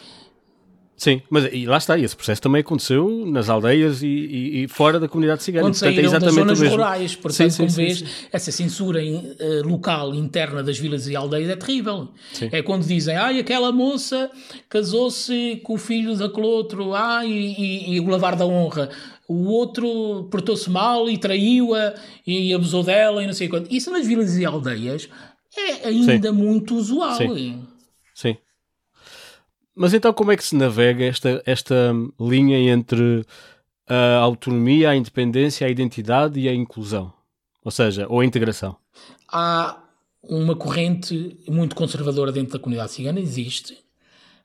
Sim, mas e lá está, e esse processo também aconteceu nas aldeias e, e, e fora da comunidade cigana. Quando Portanto, é exatamente zonas rurais, portanto, sim, como sim, vês, sim. essa censura uh, local, interna das vilas e aldeias é terrível. É quando dizem, ai, aquela moça casou-se com o filho daquele outro, ai, e, e o lavar da honra o outro portou-se mal e traiu-a e abusou dela e não sei quanto. Isso nas vilas e aldeias é ainda Sim. muito usual. Sim. Sim. Mas então como é que se navega esta, esta linha entre a autonomia, a independência, a identidade e a inclusão? Ou seja, ou a integração? Há uma corrente muito conservadora dentro da comunidade cigana, existe,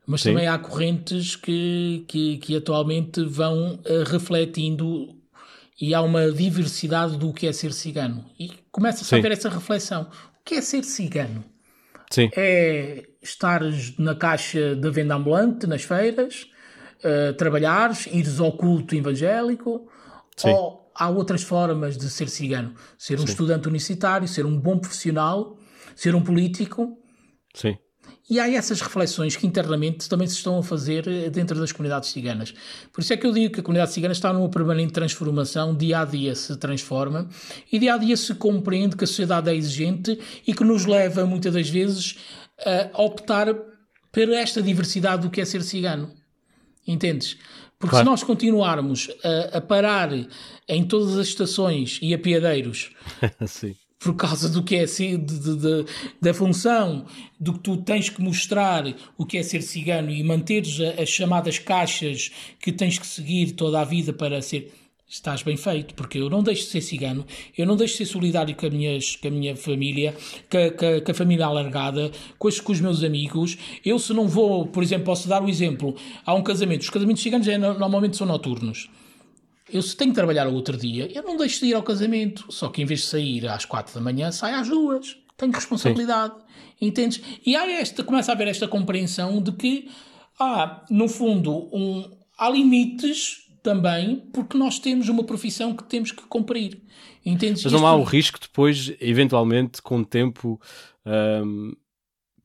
mas Sim. também há correntes que, que, que atualmente vão uh, refletindo e há uma diversidade do que é ser cigano. E começa-se a haver essa reflexão. O que é ser cigano? Sim. É estar na caixa da venda ambulante, nas feiras, uh, trabalhares, ires ao culto evangélico, Sim. ou há outras formas de ser cigano. Ser um Sim. estudante universitário, ser um bom profissional, ser um político. Sim. E há essas reflexões que internamente também se estão a fazer eh, dentro das comunidades ciganas. Por isso é que eu digo que a comunidade cigana está numa permanente transformação, dia a dia se transforma e dia a dia se compreende que a sociedade é exigente e que nos leva muitas das vezes a optar por esta diversidade do que é ser cigano. Entendes? Porque claro. se nós continuarmos a, a, parar em todas as estações e a piadeiros *laughs* por causa do que é ser, de, de, de, da função, do que tu tens que mostrar o que é ser cigano e manteres as chamadas caixas que tens que seguir toda a vida para ser estás bem feito, porque eu não deixo de ser cigano, eu não deixo de ser solidário com a, minhas, com a minha família, com a, com com a família alargada, com os, com os, meus amigos. Eu, se não vou, por exemplo, posso dar o exemplo, há um casamento, os casamentos ciganos é, normalmente são noturnos. Eu, se tenho que trabalhar o outro dia, eu não deixo de ir ao casamento, só que em vez de sair às quatro da manhã, sai às duas. Tenho responsabilidade, Sim. entendes? E há esta, começa a haver esta compreensão de que há, no fundo, um, há limites também porque nós temos uma profissão que temos que cumprir. Entendes? Mas não há o risco depois, eventualmente, com o tempo, um,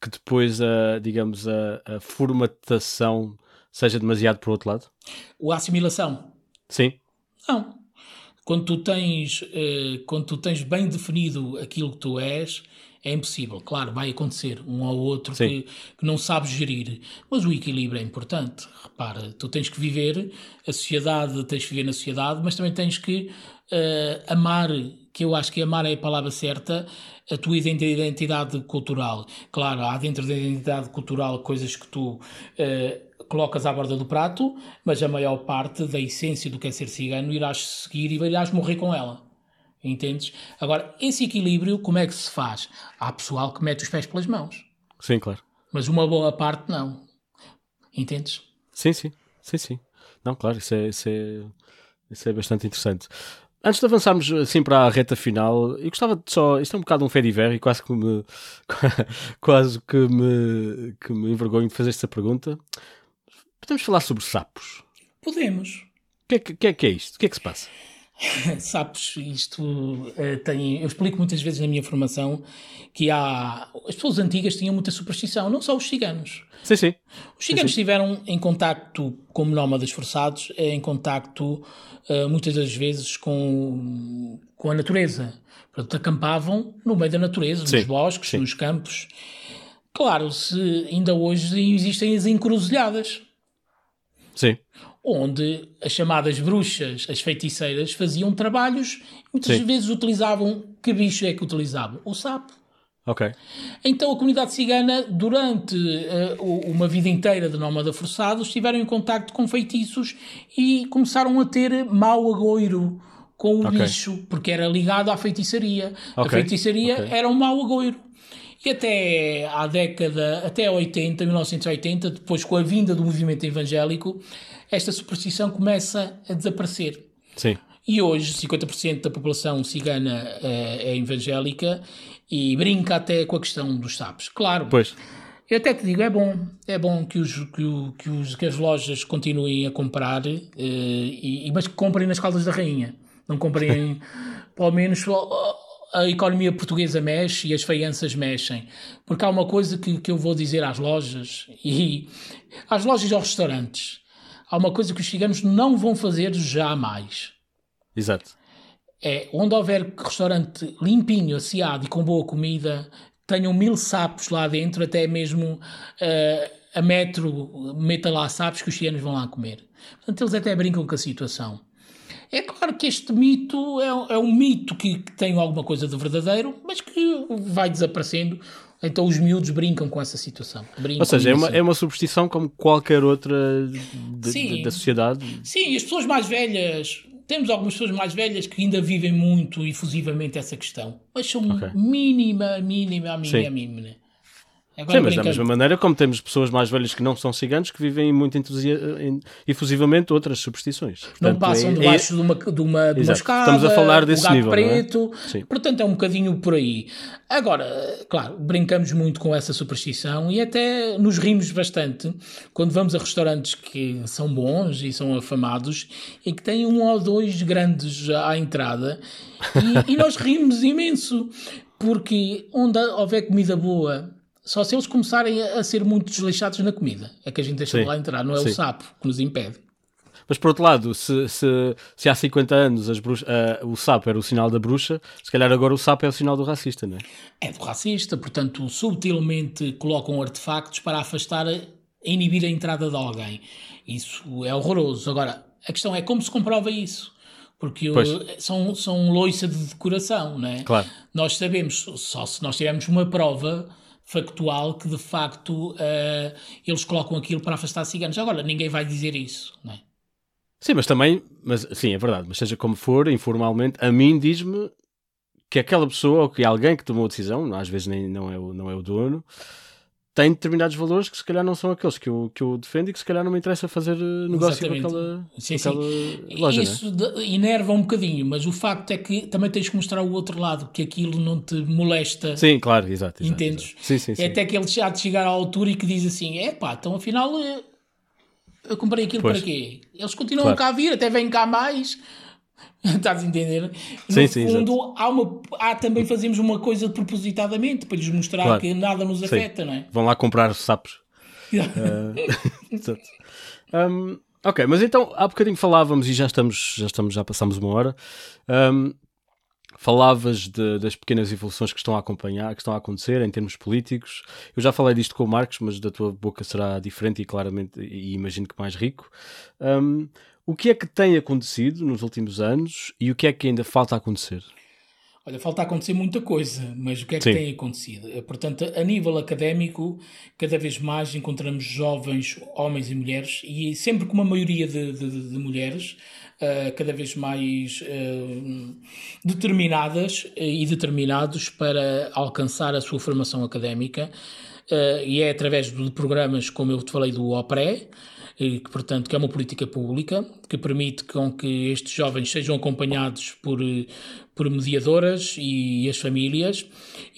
que depois, a, digamos, a, a, formatação seja demasiado para o outro lado? O assimilação? Sim. Não. Quando tu tens, uh, quando tu tens bem definido aquilo que tu és, é impossível. Claro, vai acontecer um ou outro que, que, não sabes gerir, mas o equilíbrio é importante. Repara, tu tens que viver a sociedade, tens que viver na sociedade, mas também tens que uh, amar, que eu acho que amar é a palavra certa, a tua identidade cultural. Claro, há dentro da identidade cultural coisas que tu uh, colocas à borda do prato, mas a maior parte da essência do que é ser cigano irás seguir e irás morrer com ela. Entendes? Agora, esse equilíbrio, como é que se faz? Há pessoal que mete os pés pelas mãos. Sim, claro. Mas uma boa parte não. Entendes? Sim, sim. Sim, sim. Não, claro, isso é, isso é, isso é bastante interessante. Antes de avançarmos assim para a reta final, eu gostava de só. Isto é um bocado um fediver e quase que me. *laughs* quase que me, que me envergonho de fazer esta pergunta. Podemos falar sobre sapos? Podemos. O que, é que, é, que é isto? O que é que se passa? *laughs* Sabes, isto uh, tem. Eu explico muitas vezes na minha formação que há. As pessoas antigas tinham muita superstição, não só os ciganos. Sim, sim. Os ciganos sim, sim. estiveram em contacto, como nómadas forçados, em contacto uh, muitas das vezes com, com a natureza. Portanto, acampavam no meio da natureza, sim, nos bosques, nos campos. Claro, se ainda hoje existem as encruzilhadas. Sim onde as chamadas bruxas, as feiticeiras, faziam trabalhos muitas Sim. vezes utilizavam. Que bicho é que utilizavam? O sapo. Ok. Então a comunidade cigana, durante uh, uma vida inteira de nómada forçado, estiveram em contacto com feitiços e começaram a ter mau agouro com o okay. bicho, porque era ligado à feitiçaria. Okay. A feitiçaria okay. era um mau agouro. E até à década, até 80, 1980, depois com a vinda do movimento evangélico, esta superstição começa a desaparecer. Sim. E hoje 50% da população cigana é, é, evangélica e brinca até com a questão dos sapos. Claro. Pois. Eu até te digo, é bom, é bom que, os, que, o, que, os, que as lojas continuem a comprar, uh, e, mas que comprem nas caldas da rainha. Não comprem, *laughs* pelo menos, a economia portuguesa mexe e as feianças mexem. Porque há uma coisa que, que eu vou dizer às lojas, e às lojas e aos restaurantes há uma coisa que os ciganos não vão fazer jamais. Exato. É onde houver restaurante limpinho, asseado e com boa comida, tenham mil sapos lá dentro, até mesmo uh, a metro meta lá sapos que os ciganos vão lá comer. Portanto, eles até brincam com a situação. É claro que este mito é, é um mito que, que, tem alguma coisa de verdadeiro, mas que vai desaparecendo então os miúdos brincam com essa situação. Ou seja, é uma, é uma superstição como qualquer outra de, de, da sociedade. Sim, as pessoas mais velhas. Temos algumas pessoas mais velhas que ainda vivem muito efusivamente essa questão, mas são okay. mínima, mínima, mínima, mínima. Agora Sim, mas da mesma maneira como temos pessoas mais velhas que não são ciganos que vivem muito efusivamente outras superstições. Portanto, não passam é, debaixo é... de, uma, de, uma, de uma escada, Estamos a falar desse gato nível, preto. É? Portanto, é um bocadinho por aí. Agora, claro, brincamos muito com essa superstição e até nos rimos bastante quando vamos a restaurantes que são bons e são afamados e que têm um ou dois grandes à entrada e, e nós rimos imenso porque onde houver comida boa só se eles começarem a, ser muito desleixados na comida é que a gente deixa de lá entrar, não é Sim. o sapo que nos impede. Mas por outro lado, se, se, se há 50 anos uh, o sapo era o sinal da bruxa, se calhar agora o sapo é o sinal do racista, não é? É do racista, portanto, subtilmente colocam artefactos para afastar, inibir a entrada de alguém. Isso é horroroso. Agora, a questão é como se comprova isso porque são, são loiça de decoração, não é? Claro. Nós sabemos, só se nós tivermos uma prova factual que de facto uh, eles colocam aquilo para afastar ciganos. Agora, ninguém vai dizer isso, não é? Sim, mas também, mas, sim, é verdade, mas seja como for, informalmente, a mim diz-me que aquela pessoa ou que alguém que tomou a decisão, às vezes nem, não, é o, não é o dono, tem determinados valores que se calhar não são aqueles que eu, que eu defendo e que se calhar não me interessa fazer eh, negócio Exatamente. com aquela, sim, com aquela sim. loja. Isso né? inerva um bocadinho, mas o facto é que também tens que mostrar o outro lado, que aquilo não te molesta. Sim, claro, exato. exato entendes? Exato. Sim, sim, é sim. até que ele já te chegar à altura e que diz assim: é pá, então afinal eh, eu comprei aquilo pois. para quê? Eles continuam claro. cá a vir, até vêm cá mais *laughs* Estás a entender? No sim, sim, fundo, há, uma, há também fazemos uma coisa propositadamente para lhes mostrar claro. que nada nos afeta, sim. não é? Vão lá comprar sapos. *laughs* *laughs* uh, um, ok, mas então há bocadinho falávamos e já estamos, já estamos, já passamos uma hora. Um, falavas de, das pequenas evoluções que estão a acompanhar, que estão a acontecer em termos políticos. Eu já falei disto com o Marcos, mas da tua boca será diferente e claramente, e imagino que mais rico. Um, o que é que tem acontecido nos últimos anos e o que é que ainda falta acontecer? Olha, falta acontecer muita coisa, mas o que é que Sim. tem acontecido? Eh, portanto, a nível académico, cada vez mais encontramos jovens, homens e mulheres, e sempre com uma maioria de, de, de mulheres, uh, cada vez mais uh, determinadas e determinados para alcançar a sua formação académica, uh, e é através de programas, como eu te falei, do OPRE, que, portanto, que é uma política pública que permite com que estes jovens sejam acompanhados por, por mediadoras e, as famílias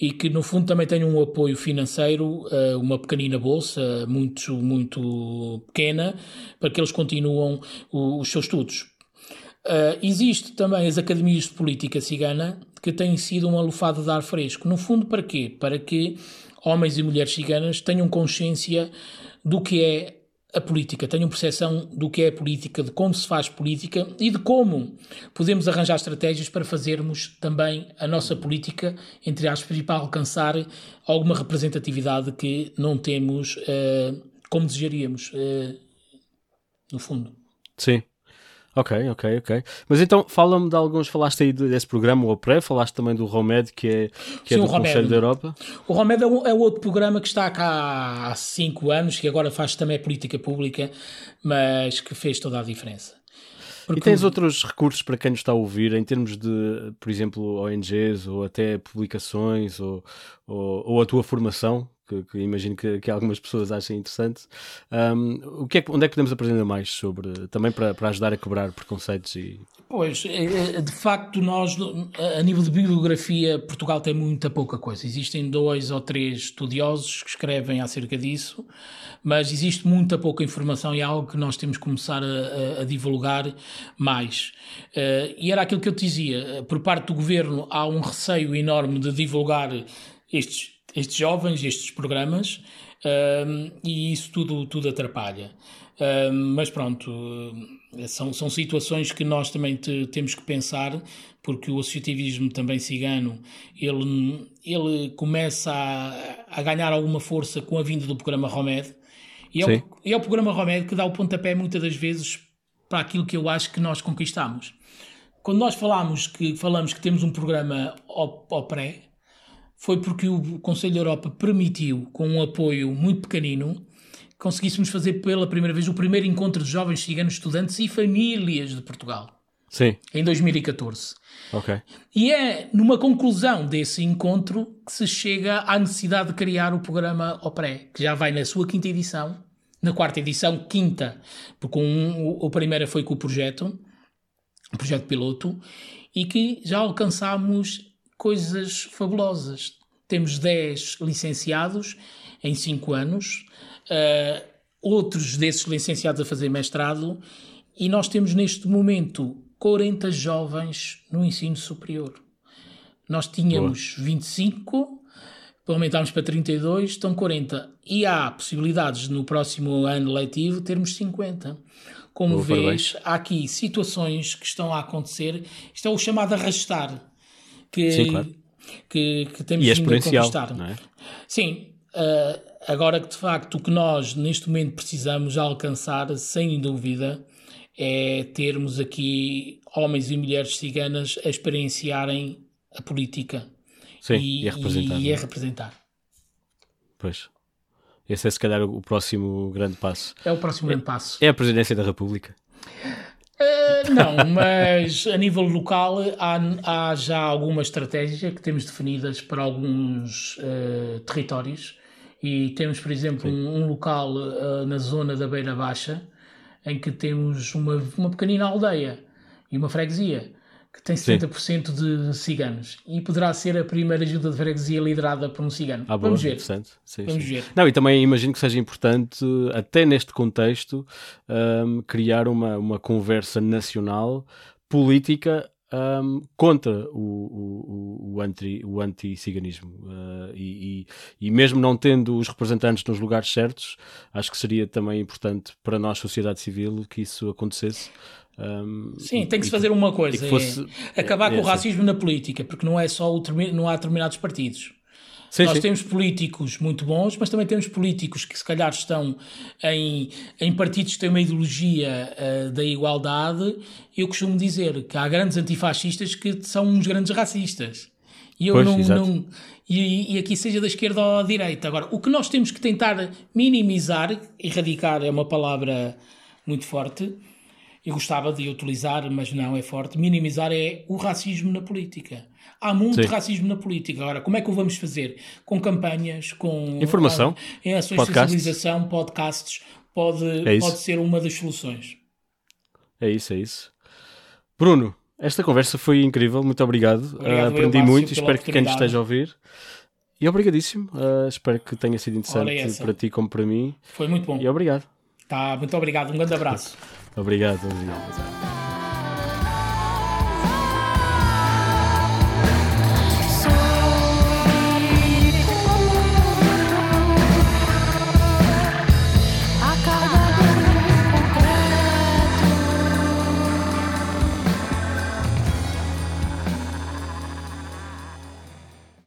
e que, no fundo, também tenham um apoio financeiro, uma pequenina bolsa, muito, muito pequena, para que eles continuem os seus estudos. Uh, existe também as academias de política cigana, que têm sido uma lufada de ar fresco. No fundo, para quê? Para que homens e mulheres ciganas tenham consciência do que é a política, tenham percepção do que é a política, de como se faz política e de como podemos arranjar estratégias para fazermos também a nossa política, entre aspas, para alcançar alguma representatividade que não temos uh, como desejaríamos, uh, no fundo. Sim. Ok, ok, ok. Mas então, fala-me de alguns, falaste aí desse programa, o pré, falaste também do Romed, que é, que é Sim, é do Conselho da Europa. O Romed é, um, é outro programa que está cá há cinco anos, que agora faz também política pública, mas que fez toda a diferença. Porque... E tens outros recursos para quem nos está a ouvir, em termos de, por exemplo, ONGs ou até publicações ou, ou, ou a tua formação? Que, que imagino que, que, algumas pessoas achem interessante. Um, o que é, onde é que podemos aprender mais sobre, também para, para ajudar a quebrar preconceitos e... Pois, é, é, de facto, nós, a nível de bibliografia, Portugal tem muita pouca coisa. Existem dois ou três estudiosos que escrevem acerca disso, mas existe muita pouca informação e é algo que nós temos que começar a, a, divulgar mais. Uh, e era aquilo que eu te dizia, por parte do governo há um receio enorme de divulgar estes estes jovens, estes programas, um, e isso tudo, tudo atrapalha. Um, mas pronto, são, são situações que nós também te, temos que pensar, porque o associativismo também cigano, ele, ele começa a, a ganhar alguma força com a vinda do programa Romed, e é, o, é o programa Romed que dá o pontapé muitas das vezes para aquilo que eu acho que nós conquistamos. Quando nós falamos que, falamos que temos um programa ao, ao pré, foi porque o Conselho da Europa permitiu, com um apoio muito pequenino, conseguíssemos fazer pela primeira vez o primeiro encontro de jovens ciganos estudantes e famílias de Portugal. Sim. Em 2014. Ok. E é numa conclusão desse encontro que se chega à necessidade de criar o programa OPRE, que já vai na sua quinta edição, na quarta edição, quinta, porque um, o, a primeira foi com o projeto, o projeto piloto, e que já alcançámos coisas fabulosas. Temos 10 licenciados em 5 anos, uh, outros desses licenciados a fazer mestrado, e nós temos neste momento 40 jovens no ensino superior. Nós tínhamos Boa. 25, aumentámos para 32, estão 40. E há possibilidades no próximo ano letivo termos 50. Como Boa, vês, há aqui situações que estão a acontecer. Isto é o chamado arrastar que, Sim, claro. que, que temos e é vindo a conquistar. Não é? Sim, uh, agora que de facto o que nós neste momento precisamos alcançar, sem dúvida, é termos aqui homens e mulheres ciganas a experienciarem a política Sim, e, e, a representar. E, e a representar. Pois. Esse é se calhar o próximo grande passo. É o próximo é, grande passo. É a presidência da República. Uh, não, mas a nível local há, há, já alguma estratégia que temos definidas para alguns uh, territórios. E temos, por exemplo, um, um, local uh, na zona da Beira Baixa em que temos uma, uma pequenina aldeia e uma freguesia que tem 70% Sim. de ciganos e poderá ser a primeira ajuda de freguesia liderada por um cigano. Ah, Vamos boa, ver. Sim, Vamos sim. ver. Não, e também imagino que seja importante, até neste contexto, um, criar uma, uma conversa nacional política um, contra o, o, o, anti, o anti-ciganismo. Uh, e, e, e, mesmo não tendo os representantes nos lugares certos, acho que seria também importante para nós, sociedade civil, que isso acontecesse. Um, Sim, tem que se fazer uma coisa: fosse, é acabar é, com o racismo na política, porque não é só o não há determinados partidos. Sim, Nós sim. temos políticos muito bons, mas também temos políticos que se calhar estão em, em partidos que têm uma ideologia uh, da igualdade. Eu costumo dizer que há grandes antifascistas que são uns grandes racistas. E eu pois, não, não e, e, aqui seja da esquerda ou da direita. Agora, o que nós temos que tentar minimizar, erradicar é uma palavra muito forte, eu gostava de utilizar, mas não é forte, minimizar é o racismo na política. Há muito Sim. racismo na política. Agora, como é que o vamos fazer? Com campanhas, com informação, em ações de sensibilização, podcasts, pode, é pode ser uma das soluções. É isso, é isso. Bruno, esta conversa foi incrível, muito obrigado. obrigado uh, aprendi eu, muito, espero que quem nos esteja a ouvir. E obrigadíssimo. Uh, espero que tenha sido interessante para ti como para mim. Foi muito bom. E obrigado. Tá, muito obrigado. Um grande abraço. *laughs* obrigado, obrigado.